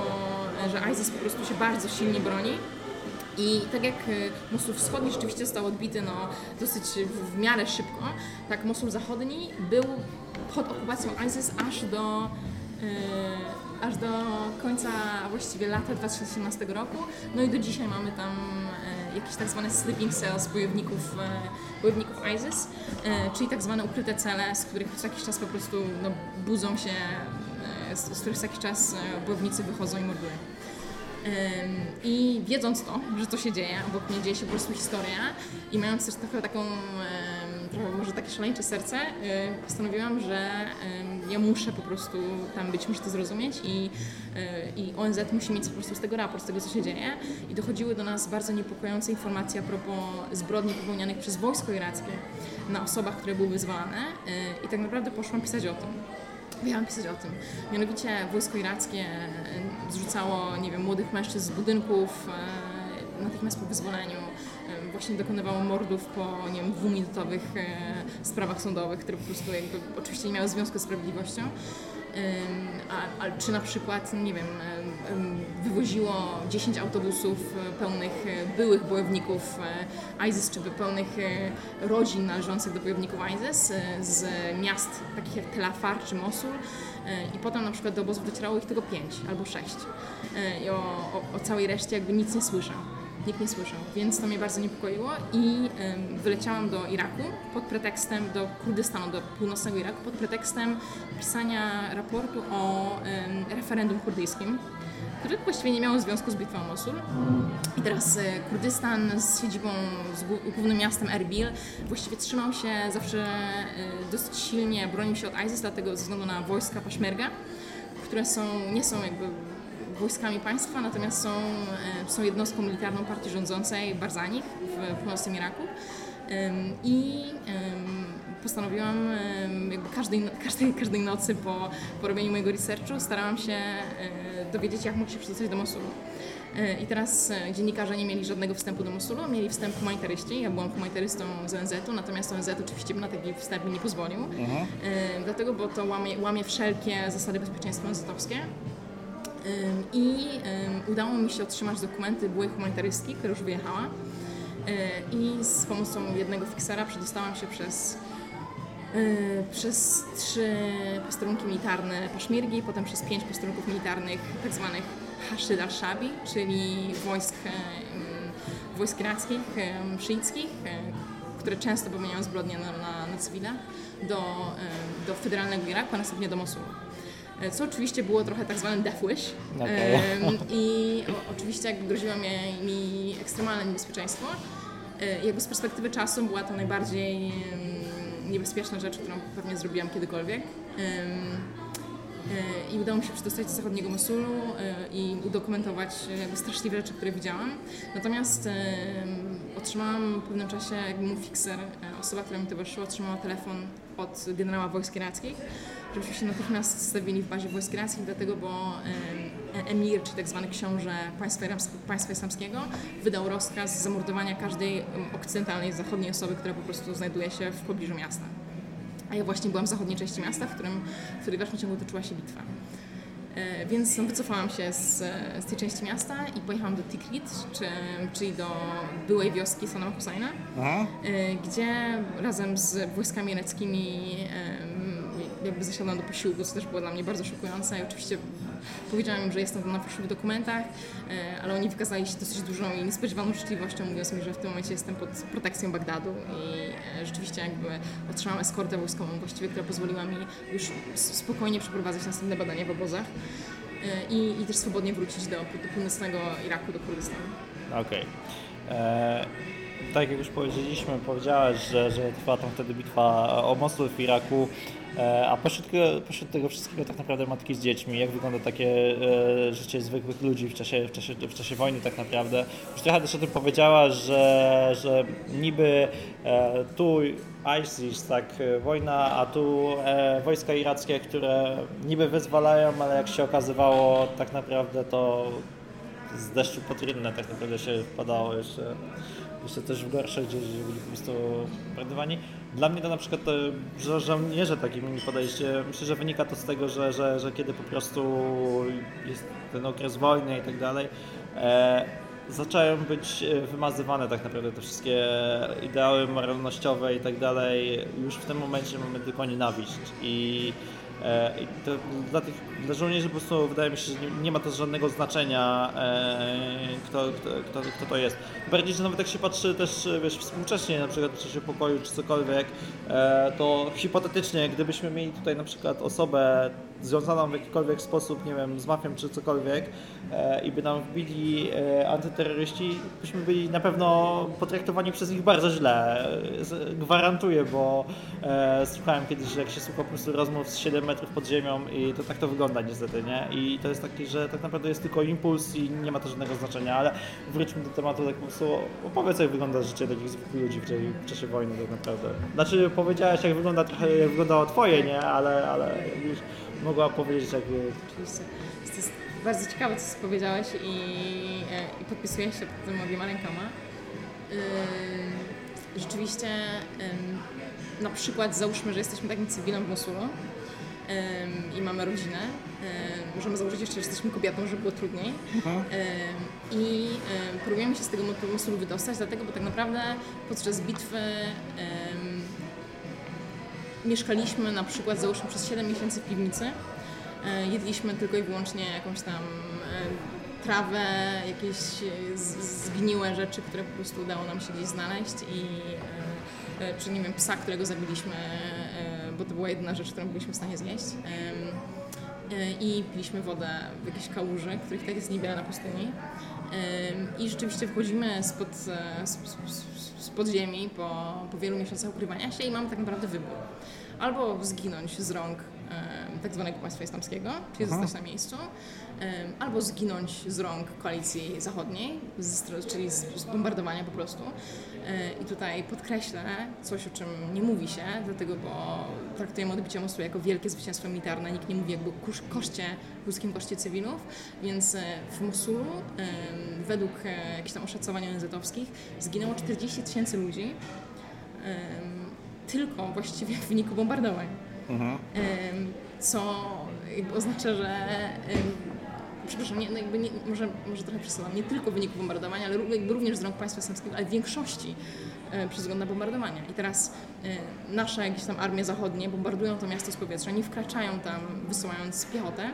że ISIS po prostu się bardzo silnie broni. I tak jak y, Mosul wschodni rzeczywiście został odbity no, dosyć w, w miarę szybko, tak Mosul zachodni był pod okupacją ISIS aż do, y, aż do końca właściwie lata 2017 roku. No i do dzisiaj mamy tam y, jakieś tak zwane sleeping cells bojowników, bojowników ISIS, czyli tak zwane ukryte cele, z których co jakiś czas po prostu no, budzą się, z, z których jakiś czas y, bojownicy wychodzą i mordują. I wiedząc to, że to się dzieje, obok mnie dzieje się po prostu historia i mając też trochę taką, może takie szaleńcze serce, y, postanowiłam, że ja muszę po prostu tam być, muszę to zrozumieć i, y, i ONZ musi mieć po prostu z tego raport, z tego co się dzieje i dochodziły do nas bardzo niepokojące informacje a propos zbrodni popełnianych przez wojsko irackie na osobach, które były wyzwalane y, i tak naprawdę poszłam pisać o tym. Miałam pisać o tym. Mianowicie wojsko irackie e, zrzucało, nie wiem, młodych mężczyzn z budynków e, natychmiast po wyzwoleniu. e, Właśnie dokonywało mordów po, nie wiem, dwuminutowych sprawach sądowych, które po prostu jakby oczywiście nie miały związku z sprawiedliwością. A, a czy na przykład, nie wiem, em, em, wywoziło 10 autobusów e, pełnych e, byłych bojowników e, ISIS, czy pełnych rodzin należących do bojowników ISIS z miast takich jak Tel Afar czy Mosul i potem na przykład do obozów docierało ich tylko 5 albo 6 i o, o, o całej reszcie jakby nic nie słyszał. Nikt nie słyszał, więc to mnie bardzo niepokoiło i wyleciałam do Iraku pod pretekstem, do Kurdystanu, do północnego Iraku, pod pretekstem pisania raportu o referendum kurdyjskim, które właściwie nie miało związku z bitwą o Mosul. I teraz e, Kurdystan z siedzibą, z głó- głównym miastem Erbil właściwie trzymał się zawsze e, dosyć silnie, bronił się od ISIS, dlatego ze względu na wojska Peshmerga, które są, nie są jakby wojskami państwa, natomiast są, e, są jednostką militarną partii rządzącej Barzani w północnym Iraku. I postanowiłam jakby każdej, no- każdej, każdej nocy po, po robieniu mojego researchu starałam się e, dowiedzieć, jak mogę się przedostać do Mosulu. E, I teraz dziennikarze nie mieli żadnego wstępu do Mosulu, mieli wstęp humanitaryści. Ja byłam humanitarystą z ONZ-u, natomiast ONZ oczywiście na taki wstęp mi nie pozwolił. E, Dlatego, bo to łamie, łamie wszelkie zasady bezpieczeństwa ONZ-owskie. I udało mi się otrzymać dokumenty byłej humanitarystki, która już wyjechała. Y, I z pomocą jednego fiksera przedostałam się przez, y, przez trzy posterunki militarne Paszmirgi, potem przez pięć posterunków militarnych tak zwanych Hashid al-Shabi, czyli wojsk, wojsk irackich, szyickich, które często popełniają zbrodnie na, na, na cywile, do, do federalnego Iraku, a następnie do Mosulu. E, Co oczywiście było trochę tak zwanym death wish. Em, I o, oczywiście jakby groziło mi, mi ekstremalne niebezpieczeństwo. E, Jakby z perspektywy czasu była to najbardziej niebezpieczna rzecz, którą pewnie zrobiłam kiedykolwiek. Em, i udało mi się przedostać do zachodniego Mosulu i udokumentować straszliwe rzeczy, które widziałam. Natomiast otrzymałam w pewnym czasie jakby mój fixer, osoba, która mi towarzyszyła, otrzymała telefon od generała wojsk irackich, żebyśmy się natychmiast stawili w bazie wojsk irackich, dlatego, bo emir, czy tak zwany książę państwa, państwa islamskiego, wydał rozkaz zamordowania każdej okcydentalnej, zachodniej osoby, która po prostu znajduje się w pobliżu miasta. A ja właśnie byłam w zachodniej części miasta, w, którym, w dalszym ciągu toczyła się bitwa. E, więc wycofałam się z, z, tej części miasta i pojechałam do Tikrit, czy, czyli do byłej wioski Saddama Husseina, e, gdzie razem z wojskami irackimi jakby zasiadłam do posiłku, co też było dla mnie bardzo szokujące i oczywiście powiedziałam im, że jestem na fałszywych dokumentach, e, ale oni wykazali się dosyć dużą i niespodziewaną życzliwością, mówiąc mi, że w tym momencie jestem pod protekcją Bagdadu i e, rzeczywiście jakby otrzymałam eskortę wojskową właściwie, która pozwoliła mi już spokojnie przeprowadzać następne badania w obozach e, i, i też swobodnie wrócić do, do północnego Iraku, do Kurdystanu. Okej. Okay. Tak jak już powiedzieliśmy, powiedziałaś, że, że trwa tam wtedy bitwa o Mosul w Iraku. E, a pośród, pośród tego wszystkiego tak naprawdę matki z dziećmi, jak wygląda takie e, życie zwykłych ludzi w czasie, w, czasie, w czasie wojny tak naprawdę. Już trochę też o tym powiedziała, że, że niby e, tu ISIS, tak, wojna, a tu wojska irackie, które niby wyzwalają, ale jak się okazywało tak naprawdę to z deszczu pod tak naprawdę się wpadało jeszcze jeszcze też w gorsze, gdzie, gdzie byli po prostu mordowani. Dla mnie to na przykład to, że żołnierze takim podejście, myślę, że wynika to z tego, że, że, że kiedy po prostu jest ten okres wojny i tak dalej, e, zaczęły być wymazywane tak naprawdę te wszystkie ideały moralnościowe i tak dalej. Już w tym momencie mamy tylko nienawiść i E, I to dla, tych, dla żołnierzy po prostu wydaje mi się, że nie, nie ma to żadnego znaczenia, e, kto, kto, kto, kto, to jest. Bardziej, że nawet jak się patrzy też wiesz, współcześnie, na przykład w czasie pokoju czy cokolwiek, e, to hipotetycznie, gdybyśmy mieli tutaj na przykład osobę związaną w jakikolwiek sposób, nie wiem, z mafią czy cokolwiek i by nam wbili antyterroryści, byśmy byli na pewno potraktowani przez nich bardzo źle. Gwarantuję, bo słuchałem kiedyś, jak się słucha po prostu rozmów z 7 metrów pod ziemią i to tak to wygląda niestety, nie? I to jest taki, że tak naprawdę jest tylko impuls i nie ma to żadnego znaczenia, ale wróćmy do tematu, tak po prostu opowiedz jak wygląda życie takich zwykłych ludzi w, tej, w czasie wojny tak naprawdę. Znaczy powiedziałeś jak wygląda trochę, jak wyglądało twoje, nie? Ale, ale jakbyś mogła powiedzieć jak... Oczywiście. To jest bardzo ciekawe, co powiedziałeś i, e, i podpisuję się pod tym obiema rękoma. Rzeczywiście na przykład załóżmy, że jesteśmy takim cywilem w Mosulu, i mamy rodzinę. Możemy założyć jeszcze, że jesteśmy kobietą, żeby było trudniej. Mhm. I próbujemy się z tego mosulu wydostać, dlatego, bo tak naprawdę podczas bitwy mieszkaliśmy na przykład, załóżmy, przez 7 miesięcy w piwnicy. E, jedliśmy tylko i wyłącznie jakąś tam trawę, jakieś zgniłe rzeczy, które po prostu udało nam się gdzieś znaleźć i e, e, czy nie wiem, psa, którego zabiliśmy bo to była jedyna rzecz, którą byliśmy w stanie zjeść. E, I piliśmy wodę w jakiejś kałuży, których tak jest niewiele na pustyni. I rzeczywiście wchodzimy spod, e, spod ziemi po, po wielu miesiącach ukrywania się i mamy tak naprawdę wybór. Albo zginąć z rąk tak zwanego państwa islamskiego, czyli Aha. zostać na miejscu, albo zginąć z rąk koalicji zachodniej, czyli z bombardowania po prostu. E, I tutaj podkreślę coś, o czym nie mówi się, dlatego, bo traktujemy odbicie mostu jako wielkie zwycięstwo militarne. Nikt nie mówi jakby o koszcie, ludzkim koszcie cywilów, więc e, w Mosulu według e, jakichś tam oszacowań ONZ-owskich zginęło 40 tysięcy ludzi tylko właściwie w wyniku bombardowań. Mhm. Co oznacza, że przepraszam, nie, no jakby nie, może, może trochę przesadam, nie tylko w wyniku bombardowania, ale jakby również z rąk państwa islamskiego, ale w większości e, przez wzgląd na bombardowania. I teraz e, nasze jakieś tam armie zachodnie bombardują to miasto z powietrza, nie wkraczają tam wysyłając piechotę, e,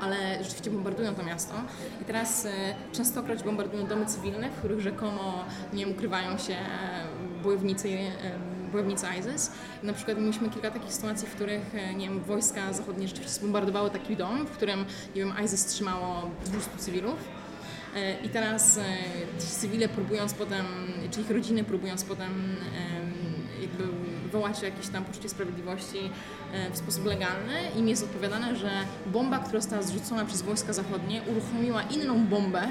ale rzeczywiście bombardują to miasto. I teraz częstokroć bombardują domy cywilne, w których rzekomo nie ukrywają się bojownicy bojownicy ISIS. Na przykład mieliśmy kilka takich sytuacji, w których e, nie wiem, wojska zachodnie rzeczywiście zbombardowały taki dom, w którym nie wiem, ISIS trzymało 200 cywilów. E, I teraz e, ci cywile próbując potem, czy ich rodziny próbując potem jakby wołacie jakieś tam poczucie sprawiedliwości w sposób legalny i mi jest odpowiadane, że bomba, która została zrzucona przez wojska zachodnie uruchomiła inną bombę,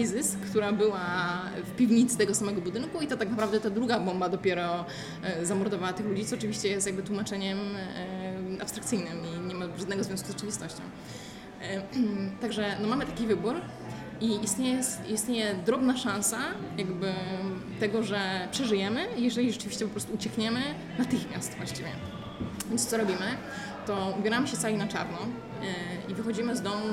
ISIS, która była w piwnicy tego samego budynku i to tak naprawdę ta druga bomba dopiero e, zamordowała tych ludzi, co oczywiście jest jakby tłumaczeniem e, abstrakcyjnym i nie ma żadnego związku z rzeczywistością. E, Także no mamy taki wybór i istnieje, istnieje drobna szansa jakby tego, że przeżyjemy, jeżeli rzeczywiście po prostu uciekniemy natychmiast właściwie. Więc co robimy? To ubieramy się cali na czarno i wychodzimy z domu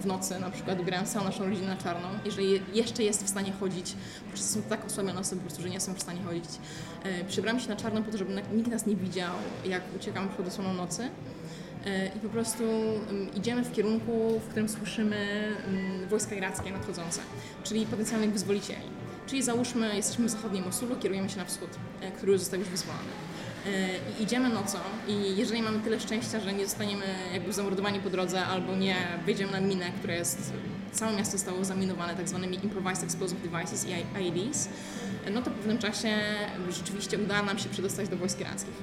w nocy, na przykład ubierając całą naszą rodzinę na czarno, jeżeli jeszcze jest w stanie chodzić, bo są tak osłabione osoby po prostu, że nie są w stanie chodzić. E, się na czarno po to, żeby nikt nas nie widział, jak uciekamy przed osłoną nocy. E, I po prostu mm, idziemy w kierunku, w którym słyszymy mm, wojska irackie nadchodzące, czyli potencjalnych wyzwolicieli. Czyli załóżmy, jesteśmy w zachodnim Mosulu, kierujemy się na wschód, e, który został już wyzwolony. E, I idziemy nocą i jeżeli mamy tyle szczęścia, że nie zostaniemy jakby zamordowani po drodze albo nie wyjdziemy na minę, która jest, całe miasto zostało zaminowane tak zwanymi Improvised Explosive Devices i IEDs, no to w pewnym czasie rzeczywiście uda nam się przedostać do wojsk irackich.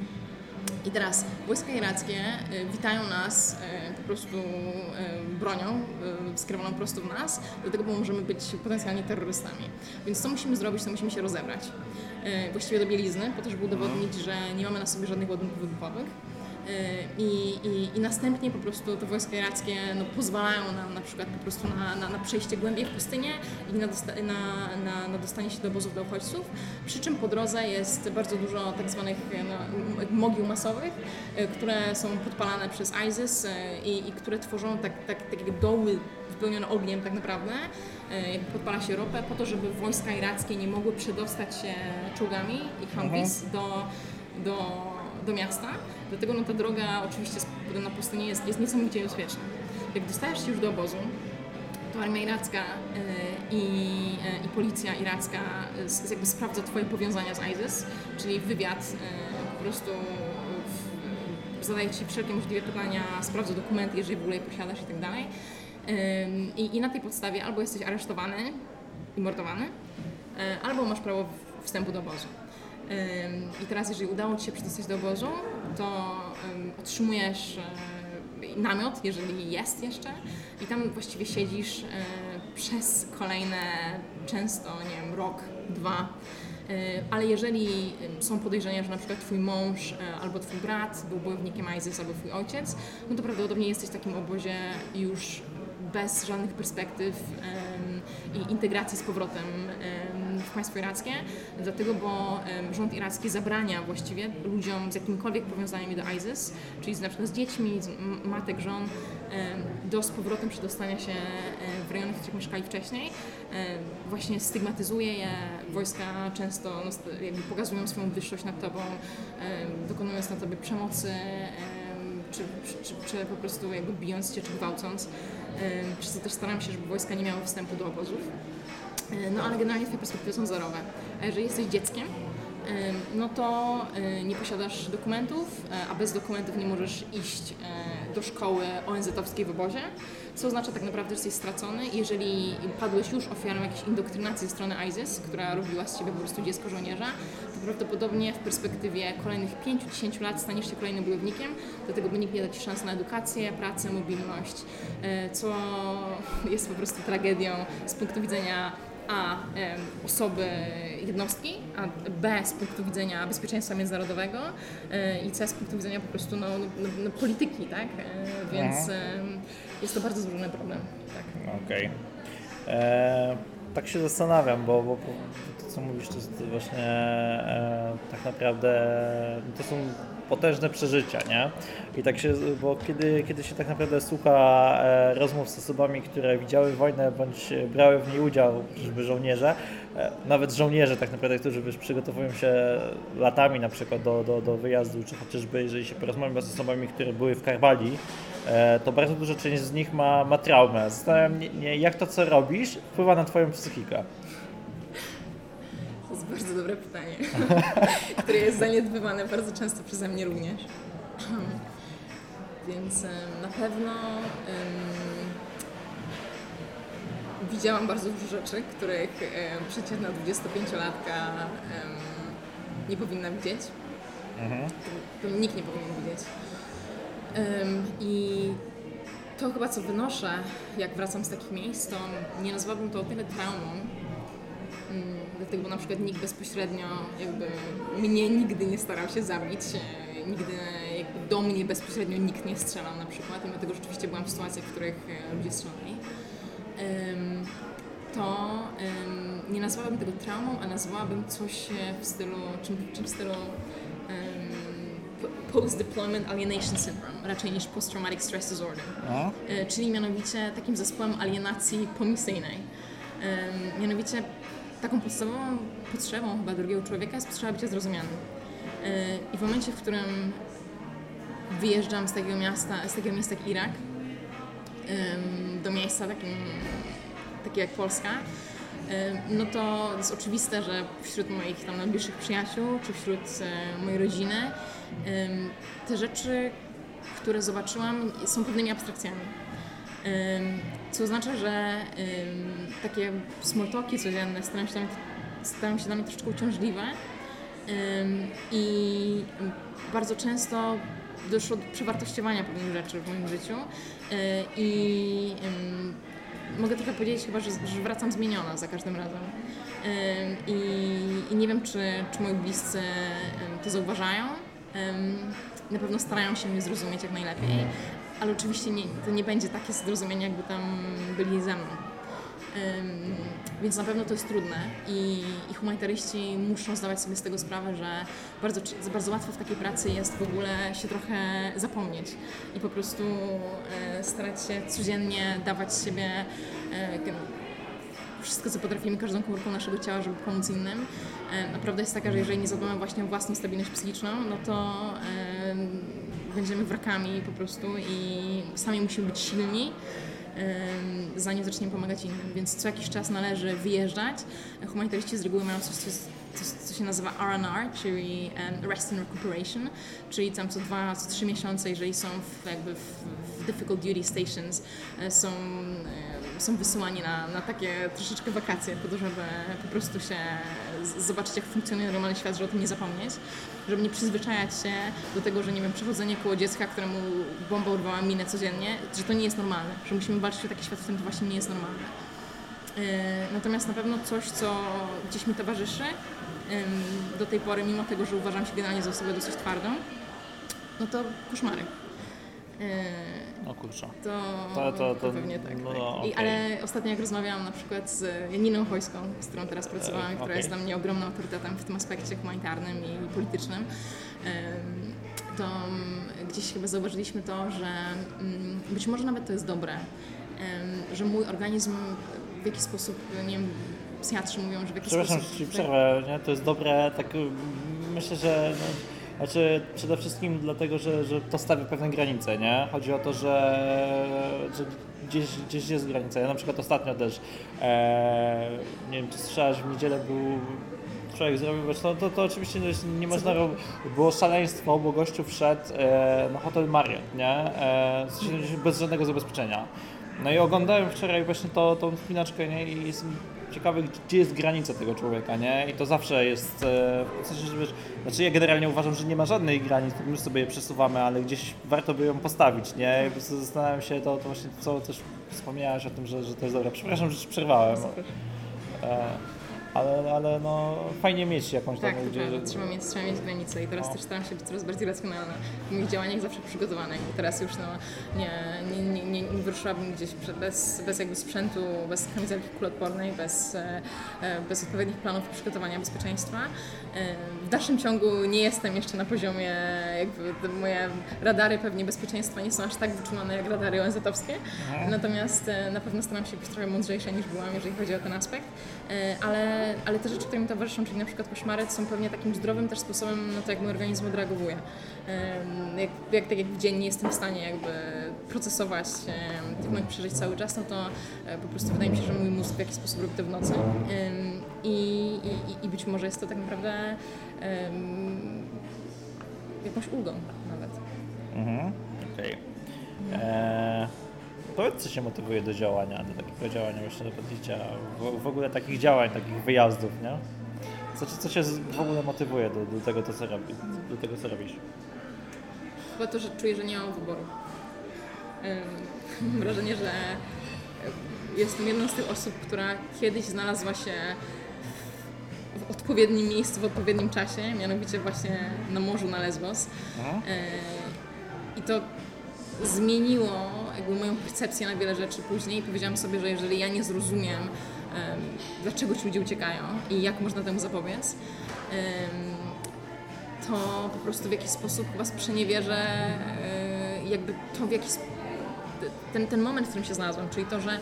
I teraz wojska irackie y, witają nas y, po prostu y, bronią y, skierowaną prosto w nas, dlatego bo możemy być potencjalnie terrorystami. Więc co musimy zrobić, to musimy się rozebrać. Y, Właściwie do bielizny, po to, żeby udowodnić, że nie mamy na sobie żadnych ładunków wybuchowych. Y, I, i, I następnie po prostu te wojska irackie no, pozwalają nam na przykład po prostu na, na, na przejście głębiej w pustynię i na, dosta, na, na, dostanie się do obozów dla uchodźców. Przy czym po drodze jest bardzo dużo tak zwanych e, no, mogił masowych, e, które są podpalane przez ISIS e, i, i które tworzą tak, tak, takie doły wypełnione ogniem tak naprawdę. E, podpala się ropę po to, żeby wojska irackie nie mogły przedostać się czołgami i Humvees do, do, do miasta. Dlatego no, ta droga oczywiście na pustyni jest, jest niesamowicie bezpieczna. Jak dostajesz się już do obozu, to armia iracka e, i, e, i policja iracka jakby sprawdza Twoje powiązania z ISIS, czyli wywiad po prostu zadaje Ci wszelkie możliwe pytania, sprawdza dokumenty, jeżeli w ogóle je posiadasz i tak dalej. I, I na tej podstawie albo jesteś aresztowany i mordowany, e, albo masz prawo wstępu do obozu. I teraz, jeżeli udało Ci się przedostać do obozu, to ym, otrzymujesz e, namiot, jeżeli jest jeszcze, i tam właściwie siedzisz e, przez kolejne, często, nie wiem, rok, dwa. Ale jeżeli są podejrzenia, że na przykład twój mąż albo twój brat był bojownikiem ISIS albo twój ojciec, no to prawdopodobnie jesteś w takim obozie już bez żadnych perspektyw i integracji z powrotem em, w państwo irackie, dlatego bo rząd iracki zabrania właściwie ludziom z jakimkolwiek powiązaniami do ISIS, czyli z, na przykład z dziećmi, z matek, żon, do z powrotem przedostania się w rejony, w których mieszkali wcześniej. Właśnie stygmatyzuje je, wojska często no, jakby pokazują swoją wyższość nad tobą, dokonując na tobie przemocy, em, czy, czy, czy, czy po prostu jakby bijąc cię, czy gwałcąc. Przez to też staram się, żeby wojska nie miały wstępu do obozów. No ale generalnie twoje perspektywy są zerowe. A jeżeli jesteś dzieckiem, em, no to e, nie posiadasz dokumentów, e, a bez dokumentów nie możesz iść e, do szkoły ONZ-owskiej w obozie, co oznacza tak naprawdę, że jesteś stracony. Jeżeli padłeś już ofiarą jakiejś indoktrynacji ze strony ISIS, która robiła z ciebie po prostu dziecko żołnierza, to prawdopodobnie w perspektywie kolejnych 5-10 lat staniesz się kolejnym bojownikiem, dlatego by nikt nie da ci szans na edukację, pracę, mobilność, e, co jest po prostu tragedią z punktu widzenia a osoby jednostki, a B z punktu widzenia bezpieczeństwa międzynarodowego e, i C z punktu widzenia po prostu no, no, no, polityki, tak? E, Więc em, jest to bardzo złożony problem. Tak. Okej. E, Tak się zastanawiam, bo, bo, to co mówisz to jest właśnie e, tak naprawdę to są potężne przeżycia, nie? I tak się, bo kiedy, kiedy się tak naprawdę słucha e, rozmów z osobami, które widziały wojnę bądź brały w niej udział, chociażby żołnierze, e, nawet żołnierze tak naprawdę, którzy wiesz, przygotowują się latami na przykład do, do, do wyjazdu, czy chociażby jeżeli się porozmawia z osobami, które były w Karbali, to bardzo duża część z nich ma, ma traumę. Zastanawiam nie, jak to, co robisz, wpływa na Twoją psychikę. To jest bardzo dobre pytanie, które jest zaniedbywane bardzo często przeze mnie również. Więc na pewno em, widziałam bardzo dużo rzeczy, których em, przeciętna 25-latka em, nie powinna widzieć. To nikt nie powinien widzieć. Ym, I to chyba co wynoszę, jak wracam z takich miejsc, to nie nazwałabym to o tyle traumą, ym, dlatego bo na przykład nikt bezpośrednio jakby mnie nigdy nie starał się zabić, e, nigdy jakby do mnie bezpośrednio nikt nie strzelał na przykład, mimo tego rzeczywiście byłam w sytuacjach, w których e, ludzie strzelali. To nie nazwałabym tego traumą, a nazwałabym coś e, w stylu, czym, czym w stylu post-deployment alienation syndrome, raczej niż post-traumatic stress disorder. E, czyli mianowicie takim zespołem alienacji pomisyjnej. Em, Mianowicie taką podstawową potrzebą chyba drugiego człowieka jest potrzeba bycia zrozumianym. E, I w momencie, w którym wyjeżdżam z takiego miasta, z takiego miasta jak Irak, do miejsca takim, takie jak Polska, no to jest oczywiste, że wśród moich tam najbliższych przyjaciół, czy wśród e, mojej rodziny, te rzeczy, które zobaczyłam, są pewnymi abstrakcjami. Co oznacza, że takie small talki codzienne stają się, dla mnie- stają się dla mnie troszeczkę uciążliwe i bardzo często doszło do przewartościowania pewnych rzeczy w moim życiu E, i mogę trochę powiedzieć chyba, że, wracam zmieniona za każdym razem. Em, I, i nie wiem, czy, czy moi bliscy to zauważają. Na pewno starają się mnie zrozumieć jak najlepiej, ale oczywiście nie, to nie będzie takie zrozumienie, jakby tam byli ze mną. Więc na pewno to jest trudne i, i humanitaryści muszą zdawać sobie z tego sprawę, że bardzo, bardzo łatwo w takiej pracy jest w ogóle się trochę zapomnieć i po prostu e, starać się codziennie dawać siebie e, wszystko, co potrafimy, każdą komórką naszego ciała, żeby pomóc innym. E, a prawda jest taka, że jeżeli nie zadbamy właśnie o własną stabilność psychiczną, no to będziemy wrakami po prostu i sami musimy być silni zanim zaczniemy pomagać innym. Więc co jakiś czas należy wyjeżdżać. Humanitaryści z reguły mają coś, co, coś, co się nazywa R&R, czyli Rest and Recuperation, czyli tam co dwa, co trzy miesiące, jeżeli są w, jakby w difficult duty stations, e, są, e, są wysyłani na, na takie troszeczkę wakacje, po to, żeby po prostu się zobaczyć, jak funkcjonuje normalny świat, żeby o tym nie zapomnieć, żeby nie przyzwyczajać się do tego, że nie wiem, przechodzenie koło dziecka, któremu bomba urwała minę codziennie, że to nie jest normalne, że musimy walczyć o taki świat, w którym to właśnie nie jest normalne. E, Natomiast na pewno coś, co gdzieś mi towarzyszy do tej pory, mimo tego, że uważam się generalnie za osobę dosyć twardą, no to koszmary. E, O kurczę. To, To- to- to- pewnie tak. no, tak. I, ale ostatnio jak rozmawiałam na przykład z Janiną Chojską, z którą teraz pracowałam, E, która okej. jest dla mnie ogromnym autorytetem w tym aspekcie humanitarnym i politycznym, to mm, gdzieś chyba zauważyliśmy to, że mm, być może nawet to jest dobre, że mój organizm w jakiś sposób, nie wiem, psychiatrzy mówią, że w jakiś Przepraszam, sposób... że ci przerwę, nie? To jest dobre, tak y, myślę, że no, znaczy przede wszystkim dlatego, że, że to stawia pewne granice, nie? Chodzi o to, że, że gdzieś, gdzieś jest granica. Ja na przykład ostatnio też, e, nie wiem, czy słyszałeś, w niedzielę był człowiek zrobił, wiesz, to, to, to oczywiście nie można robić, było szaleństwo, bo gościu wszedł e, na hotel Marriott, nie? E, bez żadnego zabezpieczenia. No i oglądałem wczoraj właśnie to, tą spinaczkę, nie? I ciekawy, gdzie jest granica tego człowieka, nie? I to zawsze jest, e, znaczy ja generalnie uważam, że nie ma żadnej granic, my sobie je przesuwamy, ale gdzieś warto by ją postawić, nie? I po prostu zastanawiam się, to, to właśnie, co też wspomniałeś o tym, że, że to jest dobre. Przepraszam, że przerwałem. E, ale, ale no fajnie mieć jakąś Tak, tam gdzie, że- Trzeba mieć, trzeba mieć granice i teraz No. też staram się być coraz bardziej racjonalna. W moich działaniach zawsze przygotowana. Jakby teraz już no, nie, nie, nie, nie, nie wyruszyłabym gdzieś bez, bez jakby sprzętu, bez kamizelki kuloodpornej, bez, e, e, bez odpowiednich planów przygotowania bezpieczeństwa. W dalszym ciągu nie jestem jeszcze na poziomie, jakby moje radary pewnie bezpieczeństwa nie są aż tak wyczulone jak radary ONZ-owskie, natomiast e, na pewno staram się być trochę mądrzejsza niż byłam, jeżeli chodzi o ten aspekt, E, ale, ale te rzeczy, które mi towarzyszą, czyli na przykład koszmary, są pewnie takim zdrowym też sposobem na to, jak mój organizm odreagowuje. Jak, jak, tak jak w dzień nie jestem w stanie jakby procesować tych moich przeżyć cały czas, no to e, po prostu wydaje mi się, że mój mózg w jakiś sposób robi to w nocy. I, i, I być może jest to tak naprawdę em, jakąś ulgą nawet. Mhm, okej. Eee, Powiedz, co się motywuje do działania, do takiego działania właśnie do podjęcia, w, w ogóle takich działań, takich wyjazdów, nie? Co, co cię z- w ogóle motywuje do, do tego, to, co robi, do tego, co robisz? Chyba to, że czuję, że nie mam wyboru. Mam wrażenie, że jestem jedną z tych osób, która kiedyś znalazła się w odpowiednim miejscu, w odpowiednim czasie, mianowicie właśnie na morzu na Lesbos. Mhm. Y, I to zmieniło jakby moją percepcję na wiele rzeczy później. Powiedziałam sobie, że jeżeli ja nie zrozumiem, em, dlaczego ci ludzie uciekają i jak można temu zapobiec, to po prostu w jakiś sposób chyba sprzeniewierzę y, jakby to w jaki sp- ten, ten moment, w którym się znalazłam, czyli to, że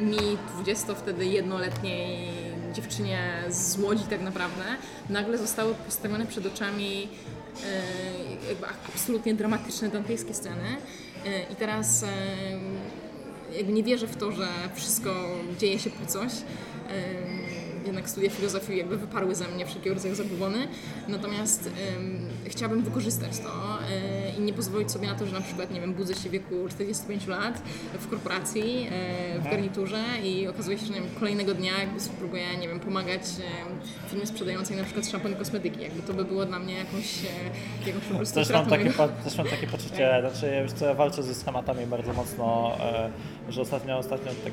mi 20 wtedy jednoletniej dziewczynie z Łodzi tak naprawdę nagle zostały postawione przed oczami y, jakby absolutnie dramatyczne dantejskie sceny Y, i teraz ym, jakby nie wierzę w to, że wszystko dzieje się po coś. Jednak studia filozofii jakby wyparły ze mnie wszelkiego rodzaju zabobony. Natomiast ym, chciałabym wykorzystać to y, i nie pozwolić sobie na to, że na przykład, nie wiem, budzę się w wieku 45 lat w korporacji, y, w garniturze i okazuje się, że wiem, kolejnego dnia jakby spróbuję, nie wiem, pomagać y, firmie sprzedającej na przykład szampon i kosmetyki. Jakby to by było dla mnie jakąś, jakąś po prostu Też mam, takie, po- też mam takie poczucie, znaczy ja wiesz co, ja walczę ze schematami bardzo mocno, e, że ostatnio, ostatnio tak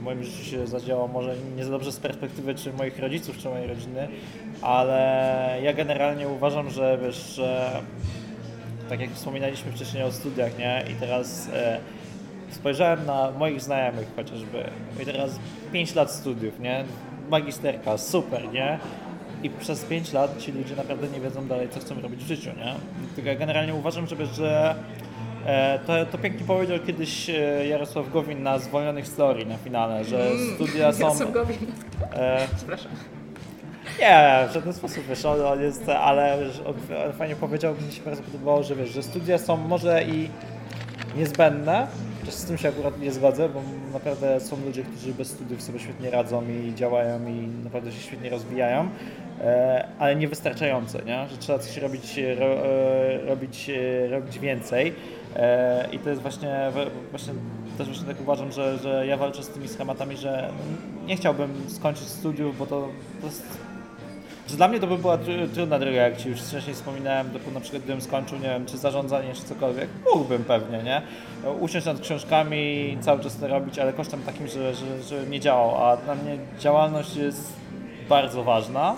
w moim życiu się zadziało może nie za dobrze z perspektywy czy moich rodziców, czy mojej rodziny, ale ja generalnie uważam, że wiesz, że tak jak wspominaliśmy wcześniej o studiach, nie? I teraz e, spojrzałem na moich znajomych chociażby. I teraz 5 lat studiów, nie? Magisterka, super, nie? I przez 5 lat ci ludzie naprawdę nie wiedzą dalej, co chcą robić w życiu, nie? Tylko ja generalnie uważam, że, że to, to pięknie powiedział kiedyś e, Jarosław Gowin na Zwolnionych z teorii na finale, że studia są... Jarosław Gowin. E, Przepraszam. nie, w żaden sposób, wiesz, on, jest, ale fajnie powiedział, mi się bardzo podobało, że wiesz, że studia są może i niezbędne, z tym się akurat nie zgodzę, bo naprawdę są ludzie, którzy bez studiów sobie świetnie radzą i działają i naprawdę się świetnie rozwijają, e, ale niewystarczające, nie? że trzeba coś robić, e, ro, e, robić, e, robić więcej e, i to jest właśnie, właśnie też właśnie tak uważam, że, że ja walczę z tymi schematami, że nie chciałbym skończyć studiów, bo to, to jest że dla mnie to by była tr- trudna droga, jak Ci już wcześniej wspominałem, to na przykład gdybym skończył, nie wiem, czy zarządzanie, czy cokolwiek, mógłbym pewnie, nie? Usiąść nad książkami cały czas to robić, ale kosztem takim, że, że, że nie działał, a dla mnie działalność jest bardzo ważna,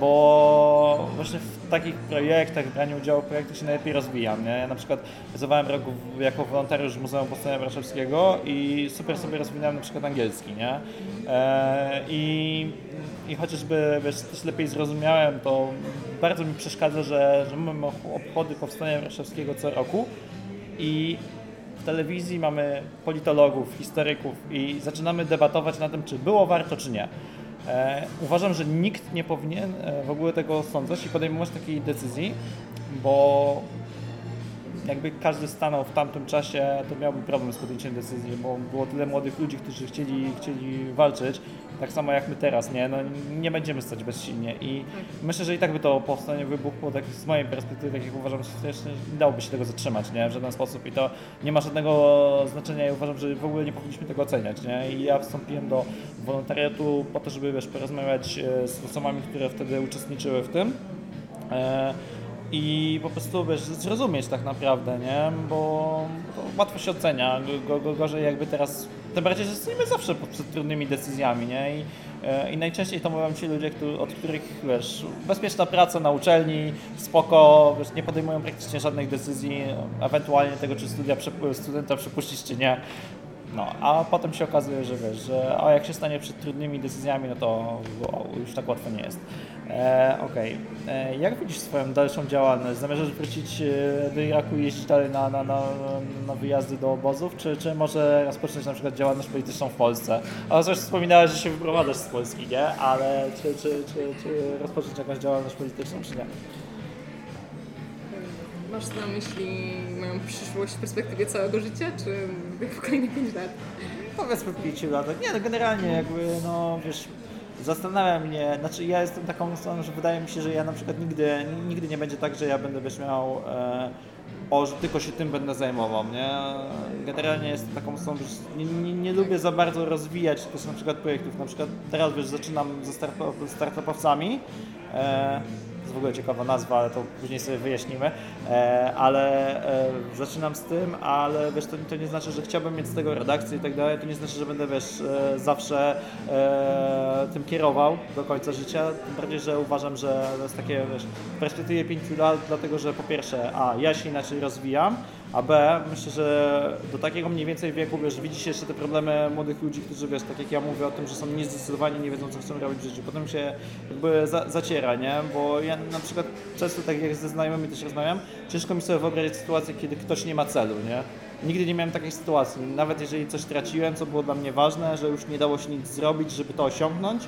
bo właśnie w takich projektach, braniu udziału w projektach się najlepiej rozwijam, nie? Ja na przykład pracowałem rok jako wolontariusz Muzeum Powstania Warszawskiego i super sobie rozwinąłem na przykład angielski, nie? E, I i chociażby wiesz, też lepiej zrozumiałem, to bardzo mi przeszkadza, że, że mamy obchody Powstania Warszawskiego co roku i w telewizji mamy politologów, historyków i zaczynamy debatować na tym, czy było warto, czy nie. E, uważam, że nikt nie powinien e, w ogóle tego osądzać i podejmować takiej decyzji, bo jakby każdy stanął w tamtym czasie, to miałby problem z podjęciem decyzji, bo było tyle młodych ludzi, którzy chcieli, chcieli walczyć, tak samo jak my teraz, nie? No, nie będziemy stać bezsilnie i myślę, że i tak by to powstanie wybuchło, tak z mojej perspektywy, tak jak uważam, że jeszcze nie dałoby się tego zatrzymać, nie? W żaden sposób i to nie ma żadnego znaczenia i uważam, że w ogóle nie powinniśmy tego oceniać, nie? I ja wstąpiłem do wolontariatu po to, żeby, wiesz, porozmawiać e, z osobami, które wtedy uczestniczyły w tym. I po prostu wiesz, zrozumieć tak naprawdę, nie? Bo łatwo się ocenia, go, go, gorzej jakby teraz, tym bardziej, że stoimy zawsze przed trudnymi decyzjami, nie? I, e, i najczęściej to mówią ci ludzie, którzy, od których, wiesz, bezpieczna praca na uczelni, spoko, wiesz, nie podejmują praktycznie żadnych decyzji, ewentualnie tego, czy studia, studenta przepuścić, czy nie. No, a potem się okazuje, że wiesz, że a jak się stanie przed trudnymi decyzjami, no to wow, już tak łatwo nie jest. E, Okej, E, jak widzisz swoją dalszą działalność? Zamierzasz wrócić e, do Iraku i jeździć dalej na, na, na, na wyjazdy do obozów, czy, czy może rozpocząć na przykład działalność polityczną w Polsce? A coś wspominałeś, że się wyprowadzasz z Polski, nie? Ale czy, czy, czy, czy rozpocząć jakąś działalność polityczną, czy nie? Masz na myśli moją przyszłość w perspektywie całego życia, czy w kolejne 5 lat? Powiedzmy w pięciu latach. Nie, no generalnie jakby, no wiesz, zastanawia mnie, znaczy ja jestem taką osobą, że wydaje mi się, że ja na przykład nigdy, nigdy nie będzie tak, że ja będę wiesz miał e, o, że tylko się tym będę zajmował, nie? Generalnie jestem taką osobą, że nie, nie, nie lubię za bardzo rozwijać też na przykład projektów, na przykład teraz wiesz, zaczynam ze startup, startupowcami, e, w ogóle ciekawa nazwa, ale to później sobie wyjaśnimy, e, ale e, zaczynam z tym, ale wiesz, to, to nie znaczy, że chciałbym mieć z tego redakcję i tak dalej, to nie znaczy, że będę, wiesz, e, zawsze tym kierował do końca życia, tym bardziej, że uważam, że to jest takie, wiesz, w perspektywie 5 lat, dlatego, że po pierwsze, a, ja się inaczej rozwijam, a B, myślę, że do takiego mniej więcej wieku, wiesz, widzisz jeszcze te problemy młodych ludzi, którzy, wiesz, tak jak ja mówię o tym, że są niezdecydowani, nie wiedzą, co chcą robić w życiu. Potem się jakby za, zaciera, nie? Bo ja na przykład często, tak jak ze znajomymi też rozmawiam, ciężko mi sobie wyobrazić sytuację, kiedy ktoś nie ma celu, nie? Nigdy nie miałem takiej sytuacji. Nawet jeżeli coś traciłem, co było dla mnie ważne, że już nie dało się nic zrobić, żeby to osiągnąć,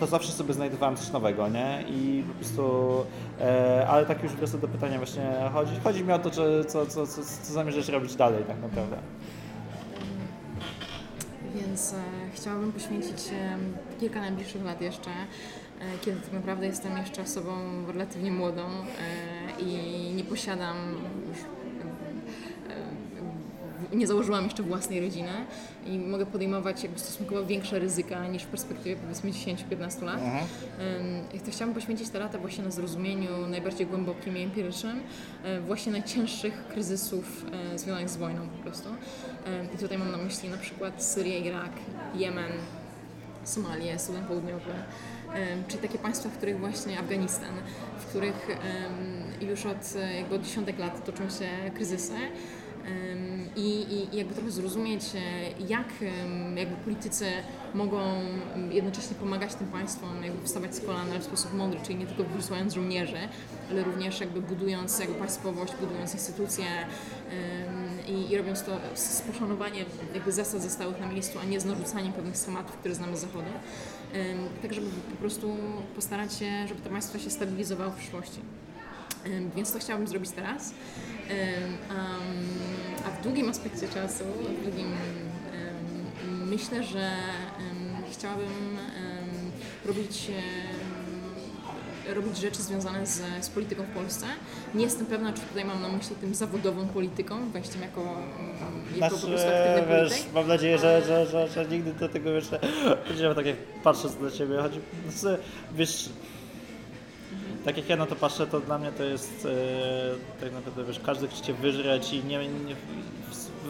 to zawsze sobie znajdowałem coś nowego, nie? I po prostu, e, ale tak już prostu do pytania właśnie chodzi. Chodzi mi o to, co, co, co, co zamierzasz robić dalej tak naprawdę. Więc e, chciałabym poświęcić e, kilka najbliższych lat jeszcze, e, kiedy tak naprawdę jestem jeszcze osobą relatywnie młodą e, i nie posiadam już e, nie założyłam jeszcze własnej rodziny i mogę podejmować jakby stosunkowo większe ryzyka niż w perspektywie powiedzmy 10-15 lat. Ym, To chciałabym poświęcić te lata właśnie na zrozumieniu najbardziej głębokim i empirycznym e, właśnie najcięższych kryzysów e, związanych z wojną po prostu. I tutaj mam na myśli na przykład Syrię, Irak, Jemen, Somalię, Sudan Południowy, em, czyli takie państwa, w których właśnie Afganistan, w których już od, e, jakby od dziesiątek lat toczą się kryzysy. I, i, jakby trochę zrozumieć, e, jak jakby politycy mogą jednocześnie pomagać tym państwom jakby wstawać z kolan, w sposób mądry, czyli nie tylko wysyłając żołnierzy, ale również jakby budując jakby państwowość, budując instytucje i, i robiąc to z, poszanowaniem jakby zasad zostałych na miejscu, a nie z narzucaniem pewnych schematów, które znamy z zachodu. Tak, żeby po prostu postarać się, żeby to państwo się stabilizowało w przyszłości. Więc to chciałabym zrobić teraz. A w długim aspekcie czasu, w drugim, myślę, że ym, chciałabym ym, robić, robić rzeczy związane z, z polityką w Polsce. Nie jestem pewna, czy tutaj mam na myśli tym zawodową polityką, wejściem jako, jako po prostu aktywny Znaczy, wiesz, polityk. mam nadzieję, że, że, że, że nigdy do tego jeszcze będziemy tak jak patrząc na ciebie chodzi. Znaczy, wiesz, tak jak ja na to patrzę, to dla mnie to jest e, tak naprawdę, wiesz, każdy chce cię wyżreć i nie, nie,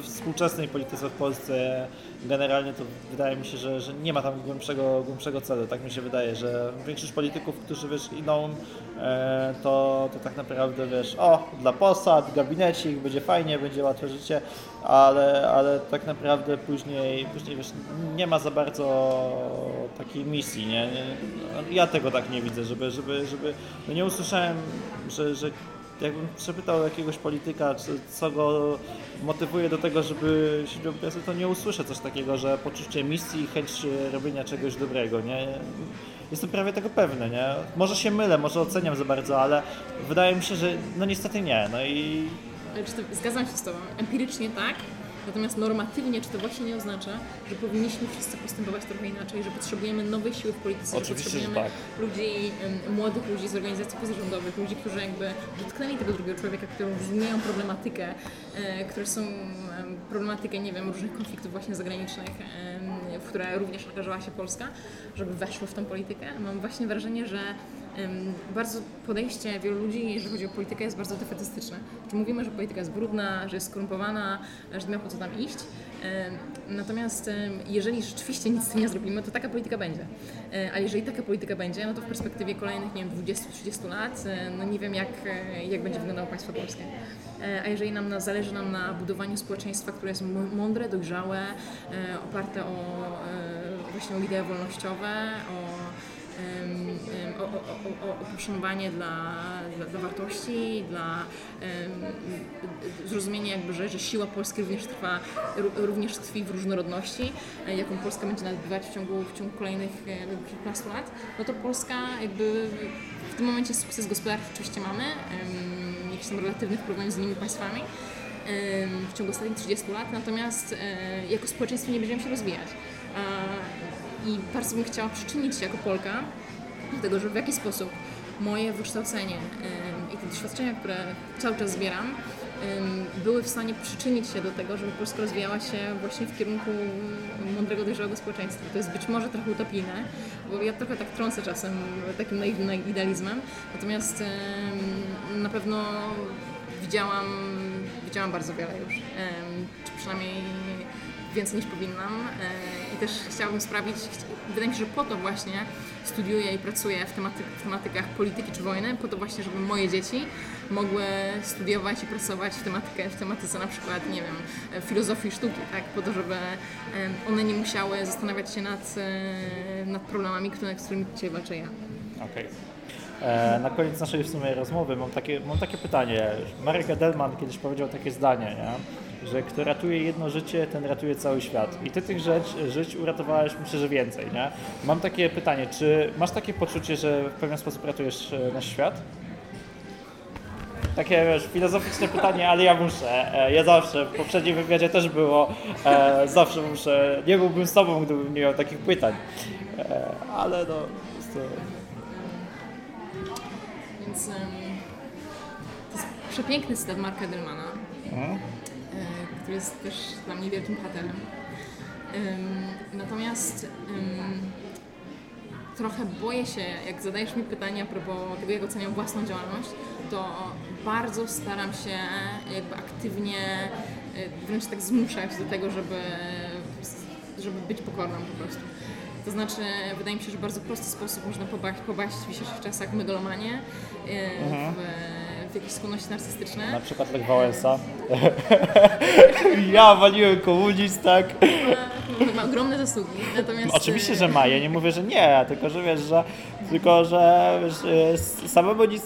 współczesnej polityce w Polsce generalnie to wydaje mi się, że, że nie ma tam głębszego, głębszego celu. Tak mi się wydaje, że większość polityków, którzy wiesz, idą, e, to, to tak naprawdę wiesz, o, dla posad, gabinecik, będzie fajnie, będzie łatwe życie, ale, ale tak naprawdę później, później wiesz, nie ma za bardzo takiej misji, nie? ja tego tak nie widzę, żeby, żeby, żeby no nie usłyszałem, że, że jakbym przepytał jakiegoś polityka, czy, co go motywuje do tego, żeby się do pracy, to nie usłyszę coś takiego, że poczucie misji i chęć robienia czegoś dobrego, nie? Jestem prawie tego pewny, nie? Może się mylę, może oceniam za bardzo, ale wydaje mi się, że no niestety nie, no i zgadzam się z Tobą. Empirycznie tak, natomiast normatywnie, czy to właśnie nie oznacza, że powinniśmy wszyscy postępować trochę inaczej, że potrzebujemy nowej siły w polityce, Oczywiście, że że potrzebujemy tak. ludzi, młodych ludzi z organizacji pozarządowych, ludzi, którzy jakby dotknęli tego drugiego człowieka, którzy rozumieją problematykę, e, które są em, problematykę, nie wiem, różnych konfliktów właśnie zagranicznych, w które również angażowała się Polska, żeby weszło w tę politykę. Mam właśnie wrażenie, że bardzo podejście wielu ludzi, jeżeli chodzi o politykę, jest bardzo defetystyczne. Czy mówimy, że polityka jest brudna, że jest skorumpowana, że nie ma po co tam iść. Natomiast jeżeli rzeczywiście nic z tym nie zrobimy, to taka polityka będzie. E, A jeżeli taka polityka będzie, no to w perspektywie kolejnych, nie wiem, 20-30 lat, e, no nie wiem jak, e, jak będzie wyglądało państwo polskie. A jeżeli nam na, zależy nam na budowaniu społeczeństwa, które jest mądre, dojrzałe, oparte o właśnie o idee wolnościowe, o poszanowanie dla, dla, dla wartości, dla em, zrozumienie jakby, że, że siła Polski również trwa, ró- również tkwi w różnorodności, e, jaką Polska będzie nabywać w ciągu, w ciągu kolejnych e, kilkunastu lat, no to Polska jakby w tym momencie sukces gospodarczy oczywiście mamy, em, jakiś tam relatywny w porównaniu z innymi państwami, w ciągu ostatnich 30 lat, natomiast e, jako społeczeństwo nie będziemy się rozwijać. I bardzo bym chciała przyczynić się jako Polka do tego, że w jaki sposób moje wykształcenie i te doświadczenia, które cały czas zbieram, były w stanie przyczynić się do tego, żeby Polska rozwijała się właśnie w kierunku mądrego, dojrzałego społeczeństwa. To jest być może trochę utopijne, bo ja trochę tak trącę czasem takim naiwnym idealizmem, natomiast na pewno widziałam, widziałam bardzo wiele już, czy przynajmniej więcej niż powinnam. E, też chciałabym sprawić, wydaje mi się, że po to właśnie studiuję i pracuję w, tematy, w tematykach polityki czy wojny, po to właśnie, żeby moje dzieci mogły studiować i pracować w, tematykę, w tematyce na przykład, nie wiem, filozofii sztuki, tak? Po to, żeby one nie musiały zastanawiać się nad, e, nad problemami, które, z którymi dzisiaj walczę ja. Okej. Okay. E, na koniec naszej w sumie rozmowy mam takie, mam takie pytanie. Marek Edelman kiedyś powiedział takie zdanie, nie? Że kto ratuje jedno życie, ten ratuje cały świat. I ty tych rzecz, żyć uratowałeś myślę, że więcej, nie? Mam takie pytanie, czy masz takie poczucie, że w pewien sposób ratujesz e, nasz świat? Takie wiesz, filozoficzne pytanie, ale ja muszę. E, ja zawsze, w poprzednim wywiadzie też było, e, zawsze muszę. Nie byłbym z tobą, gdybym nie miał takich pytań. Ale no, to... Więc um, to jest przepiękny cytat Marka Delmana. Mhm który jest też dla mnie wielkim bohaterem. Natomiast trochę boję się, jak zadajesz mi pytanie a propos tego, jak oceniam własną działalność, to bardzo staram się jakby aktywnie e, wręcz tak zmuszać do tego, żeby, żeby być pokorną po prostu. To znaczy, wydaje mi się, że w bardzo prosty sposób można pobaść, pobaść w dzisiejszych czasach megalomanię, mhm. w, w jakieś skłonności narcystyczne. Na przykład Lech Wałęsa. ja waliłem komunizm, tak? Ma, ma ogromne zasługi. Natomiast... Oczywiście, że ma. Ja nie mówię, że nie, tylko że wiesz, że tylko, że wiesz, samemu nic,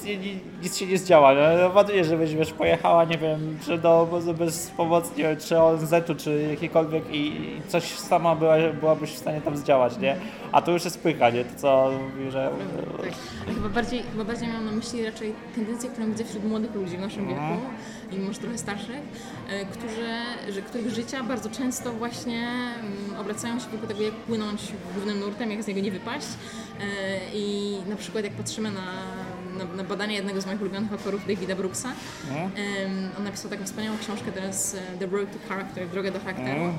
nic się nie zdziała. No, ładnie, żebyś wiesz, pojechała, nie wiem, czy do obozu bez pomocy, nie wiem, czy ONZ-u, czy jakikolwiek i coś sama była, byłabyś w stanie tam zdziałać, nie? A to już jest pycha, nie? To co mówi, że... Tak. Chyba bardziej, chyba bardziej miałam na myśli raczej tendencję, którą widzę wśród młodych ludzi w naszym wieku mhm. i może trochę starszych, e, którzy, że, których życia bardzo często właśnie mm, obracają się wokół tego, jak płynąć głównym nurtem, jak z niego nie wypaść e, i na przykład jak patrzymy na, na, na badania jednego z moich ulubionych autorów, Davida Brooksa, mm. on napisał taką wspaniałą książkę teraz e, The Road to Character, Droga do charakteru. Mm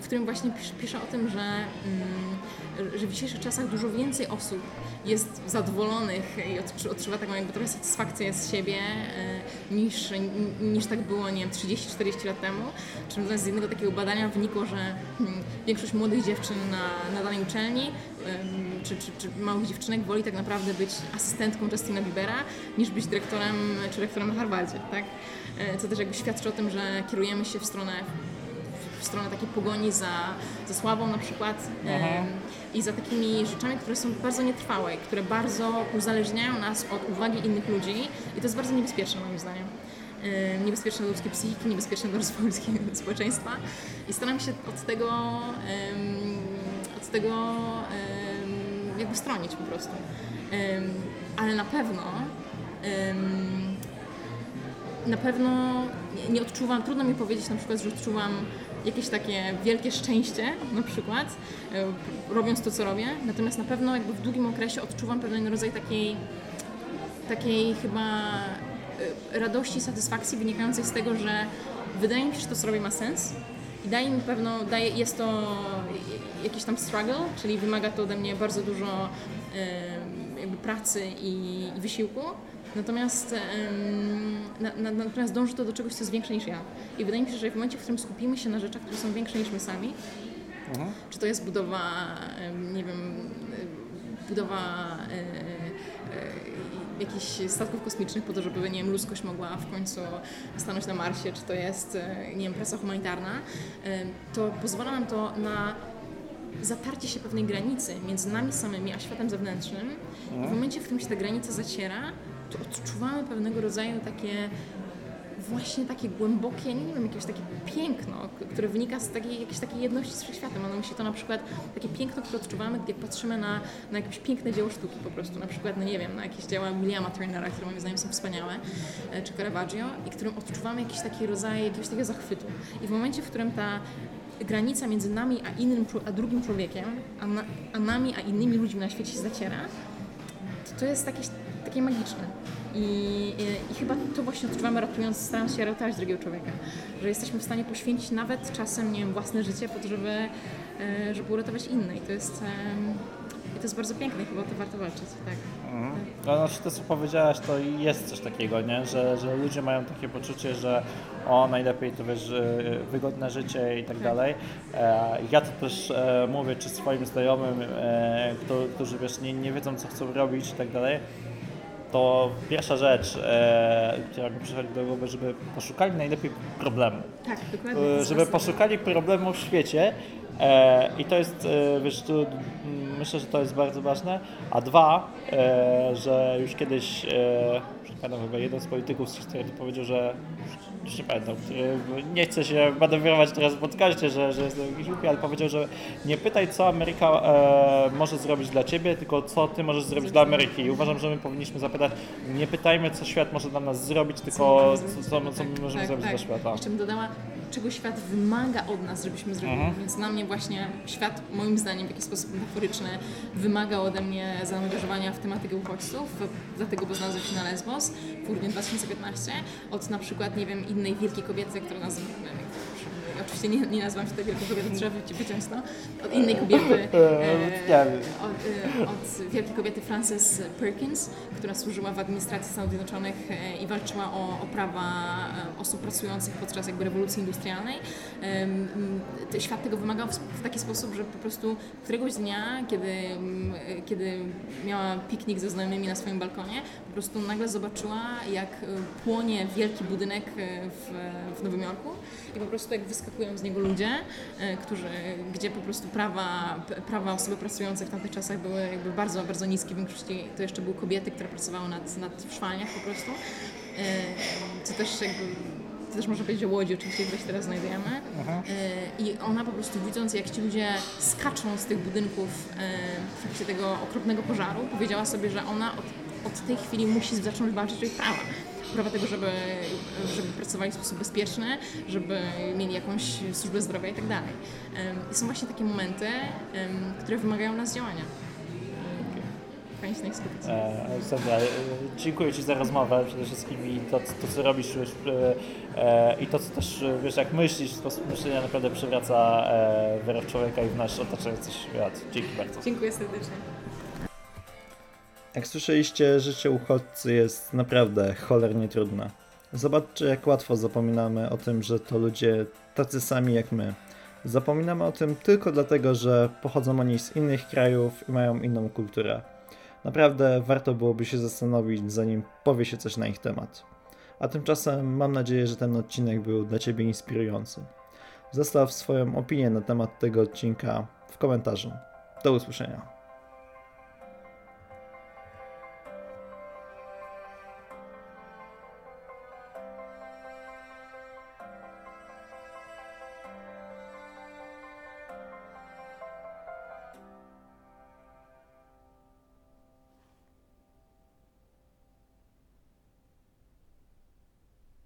w którym właśnie pisze o tym, że, mm, że w dzisiejszych czasach dużo więcej osób jest zadowolonych i odczuwa taką jakby trochę satysfakcję z siebie niż, niż tak było, nie wiem, 30-40 lat temu. Czym z jednego takiego badania wynikło, że hmm, większość młodych dziewczyn na, na danej uczelni czy, czy, czy małych dziewczynek woli tak naprawdę być asystentką Justina Biebera niż być dyrektorem czy rektorem na Harvardzie, tak? E, co też jakby świadczy o tym, że kierujemy się w stronę w stronę takiej pogoni za, za sławą na przykład mhm. i za takimi rzeczami, które są bardzo nietrwałe, które bardzo uzależniają nas od uwagi innych ludzi i to jest bardzo niebezpieczne moim zdaniem niebezpieczne dla ludzkiej psychiki, niebezpieczne dla rozwoju ludzkiego społeczeństwa i staram się od tego, od tego jakby stronić po prostu. Ale na pewno na pewno nie odczuwam, trudno mi powiedzieć na przykład, że odczuwam jakieś takie wielkie szczęście na przykład, e, robiąc to, co robię. Natomiast na pewno jakby w długim okresie odczuwam pewien rodzaj takiej, takiej chyba e, radości, satysfakcji wynikającej z tego, że wydaje mi się, że to, co robię ma sens i daje mi pewno, daje, jest to jakiś tam struggle, czyli wymaga to ode mnie bardzo dużo jakby pracy i, i wysiłku, Natomiast, na, na, natomiast dąży to do czegoś, co jest większe niż ja. I wydaje mi się, że w momencie, w którym skupimy się na rzeczach, które są większe niż my sami, mhm. czy to jest budowa, nie wiem, budowa e, e, jakichś statków kosmicznych po to, żeby, nie wiem, ludzkość mogła w końcu stanąć na Marsie, czy to jest, e, nie wiem, praca humanitarna, to pozwala nam to na zatarcie się pewnej granicy między nami samymi a światem zewnętrznym. W mhm. momencie, w którym się ta granica zaciera, odczuwamy pewnego rodzaju takie właśnie takie głębokie, nie wiem, jakieś takie piękno, które wynika z takiej, jakiejś takiej jedności z wszechświatem. Mam na myśli to na przykład takie piękno, które odczuwamy, gdy patrzymy na, na jakieś piękne dzieło sztuki po prostu, na przykład, no nie wiem, na jakieś dzieła Williama Turnera, które moim zdaniem są wspaniałe, e, czy Caravaggio i którym odczuwamy jakiś taki rodzaj jakiegoś takiego zachwytu. I w momencie, w którym ta granica między nami a innym, a drugim człowiekiem, a, na, a nami a innymi ludźmi na świecie się zaciera, to to jest jakieś takie magiczne. I, i, I chyba to właśnie odczuwamy ratując, starając się ratować drugiego człowieka. Że jesteśmy w stanie poświęcić nawet czasem, nie wiem, własne życie po to, żeby, e, żeby uratować inne. I to jest, i to jest bardzo piękne i chyba o to warto walczyć, tak. No, znaczy to co powiedziałaś, to jest coś takiego, nie? Że, że ludzie mają takie poczucie, że o najlepiej to wiesz, e, wygodne życie i tak dalej. E, Ja to też e, mówię czy swoim znajomym, e, którzy wiesz, nie, nie wiedzą co chcą robić i tak dalej. To pierwsza rzecz, e, która mi przychodzi do głowy, żeby poszukali najlepiej problemu. Tak, dokładnie. E, żeby poszukali problemu w świecie e, i to jest, e, wiesz, tu, myślę, że to jest bardzo ważne, a dwa, e, że już kiedyś, e, pamiętam, chyba jeden z polityków z historii powiedział, że już nie pamiętam, który, nie chcę się manewrować teraz w podcaście, że, że jestem jakiś głupi, ale powiedział, że nie pytaj, co Ameryka e, może zrobić dla Ciebie, tylko co Ty możesz zrobić dla Ameryki. I uważam, że my powinniśmy zapytać, nie pytajmy, co świat może dla nas zrobić, tylko co, co, co my możemy tak, zrobić tak. dla świata. Jeszcze bym dodała, czego świat wymaga od nas, żebyśmy zrobili. Mhm. Więc dla mnie właśnie świat, moim zdaniem, w jakiś sposób metaforyczny, wymaga ode mnie zaangażowania w tematykę uchodźców, dlatego bo znalazłem się na Lesbos w grudniu 2015, od na przykład, nie wiem, innej wielkiej kobiety, którą nazywam, oczywiście nie, nie nazywam się tej wielkiej kobiety, trzeba wyciąć to, od innej kobiety, e, wiem. od, e, od wielkiej kobiety Frances Perkins, która służyła w administracji Stanów Zjednoczonych e, i walczyła o, o prawa e, osób pracujących podczas jakby rewolucji industrialnej. Świat tego wymagał w, taki sposób, że po prostu któregoś dnia, kiedy, e, kiedy miała piknik ze znajomymi na swoim balkonie, po prostu nagle zobaczyła, jak e, płonie wielki budynek e, w, w Nowym Jorku i po prostu jak wyskakują z niego ludzie, e, którzy, gdzie po prostu prawa, prawa osoby pracujące w tamtych czasach były jakby bardzo, bardzo niskie. W większości to jeszcze były kobiety, które pracowały nad, nad w szwalniach po prostu. E, Co też jakby to też można powiedzieć o Łodzi oczywiście, się teraz znajdujemy. E, I ona po prostu widząc, jak ci ludzie skaczą z tych budynków w trakcie tego okropnego pożaru, powiedziała sobie, że ona od, od tej chwili musi zacząć walczyć o ich prawa. Prawa tego, żeby, żeby pracowali w sposób bezpieczny, żeby mieli jakąś służbę zdrowia i tak dalej. I są właśnie takie momenty, które wymagają nas działania. Fajnie się na. E, Sandra, e, dziękuję Ci za rozmowę przede wszystkim i to, to co robisz już, e, e, i to, co też, e, wiesz, jak myślisz, sposób myślenia naprawdę przywraca e, wiarę w człowieka i w nasz otaczający świat. Dzięki bardzo. Dziękuję serdecznie. Jak słyszeliście, życie uchodźcy jest naprawdę cholernie trudne. Zobaczcie, jak łatwo zapominamy o tym, że to ludzie tacy sami jak my. Zapominamy o tym tylko dlatego, że pochodzą oni z innych krajów i mają inną kulturę. Naprawdę warto byłoby się zastanowić, zanim powie się coś na ich temat. A tymczasem mam nadzieję, że ten odcinek był dla Ciebie inspirujący. Zostaw swoją opinię na temat tego odcinka w komentarzu. Do usłyszenia.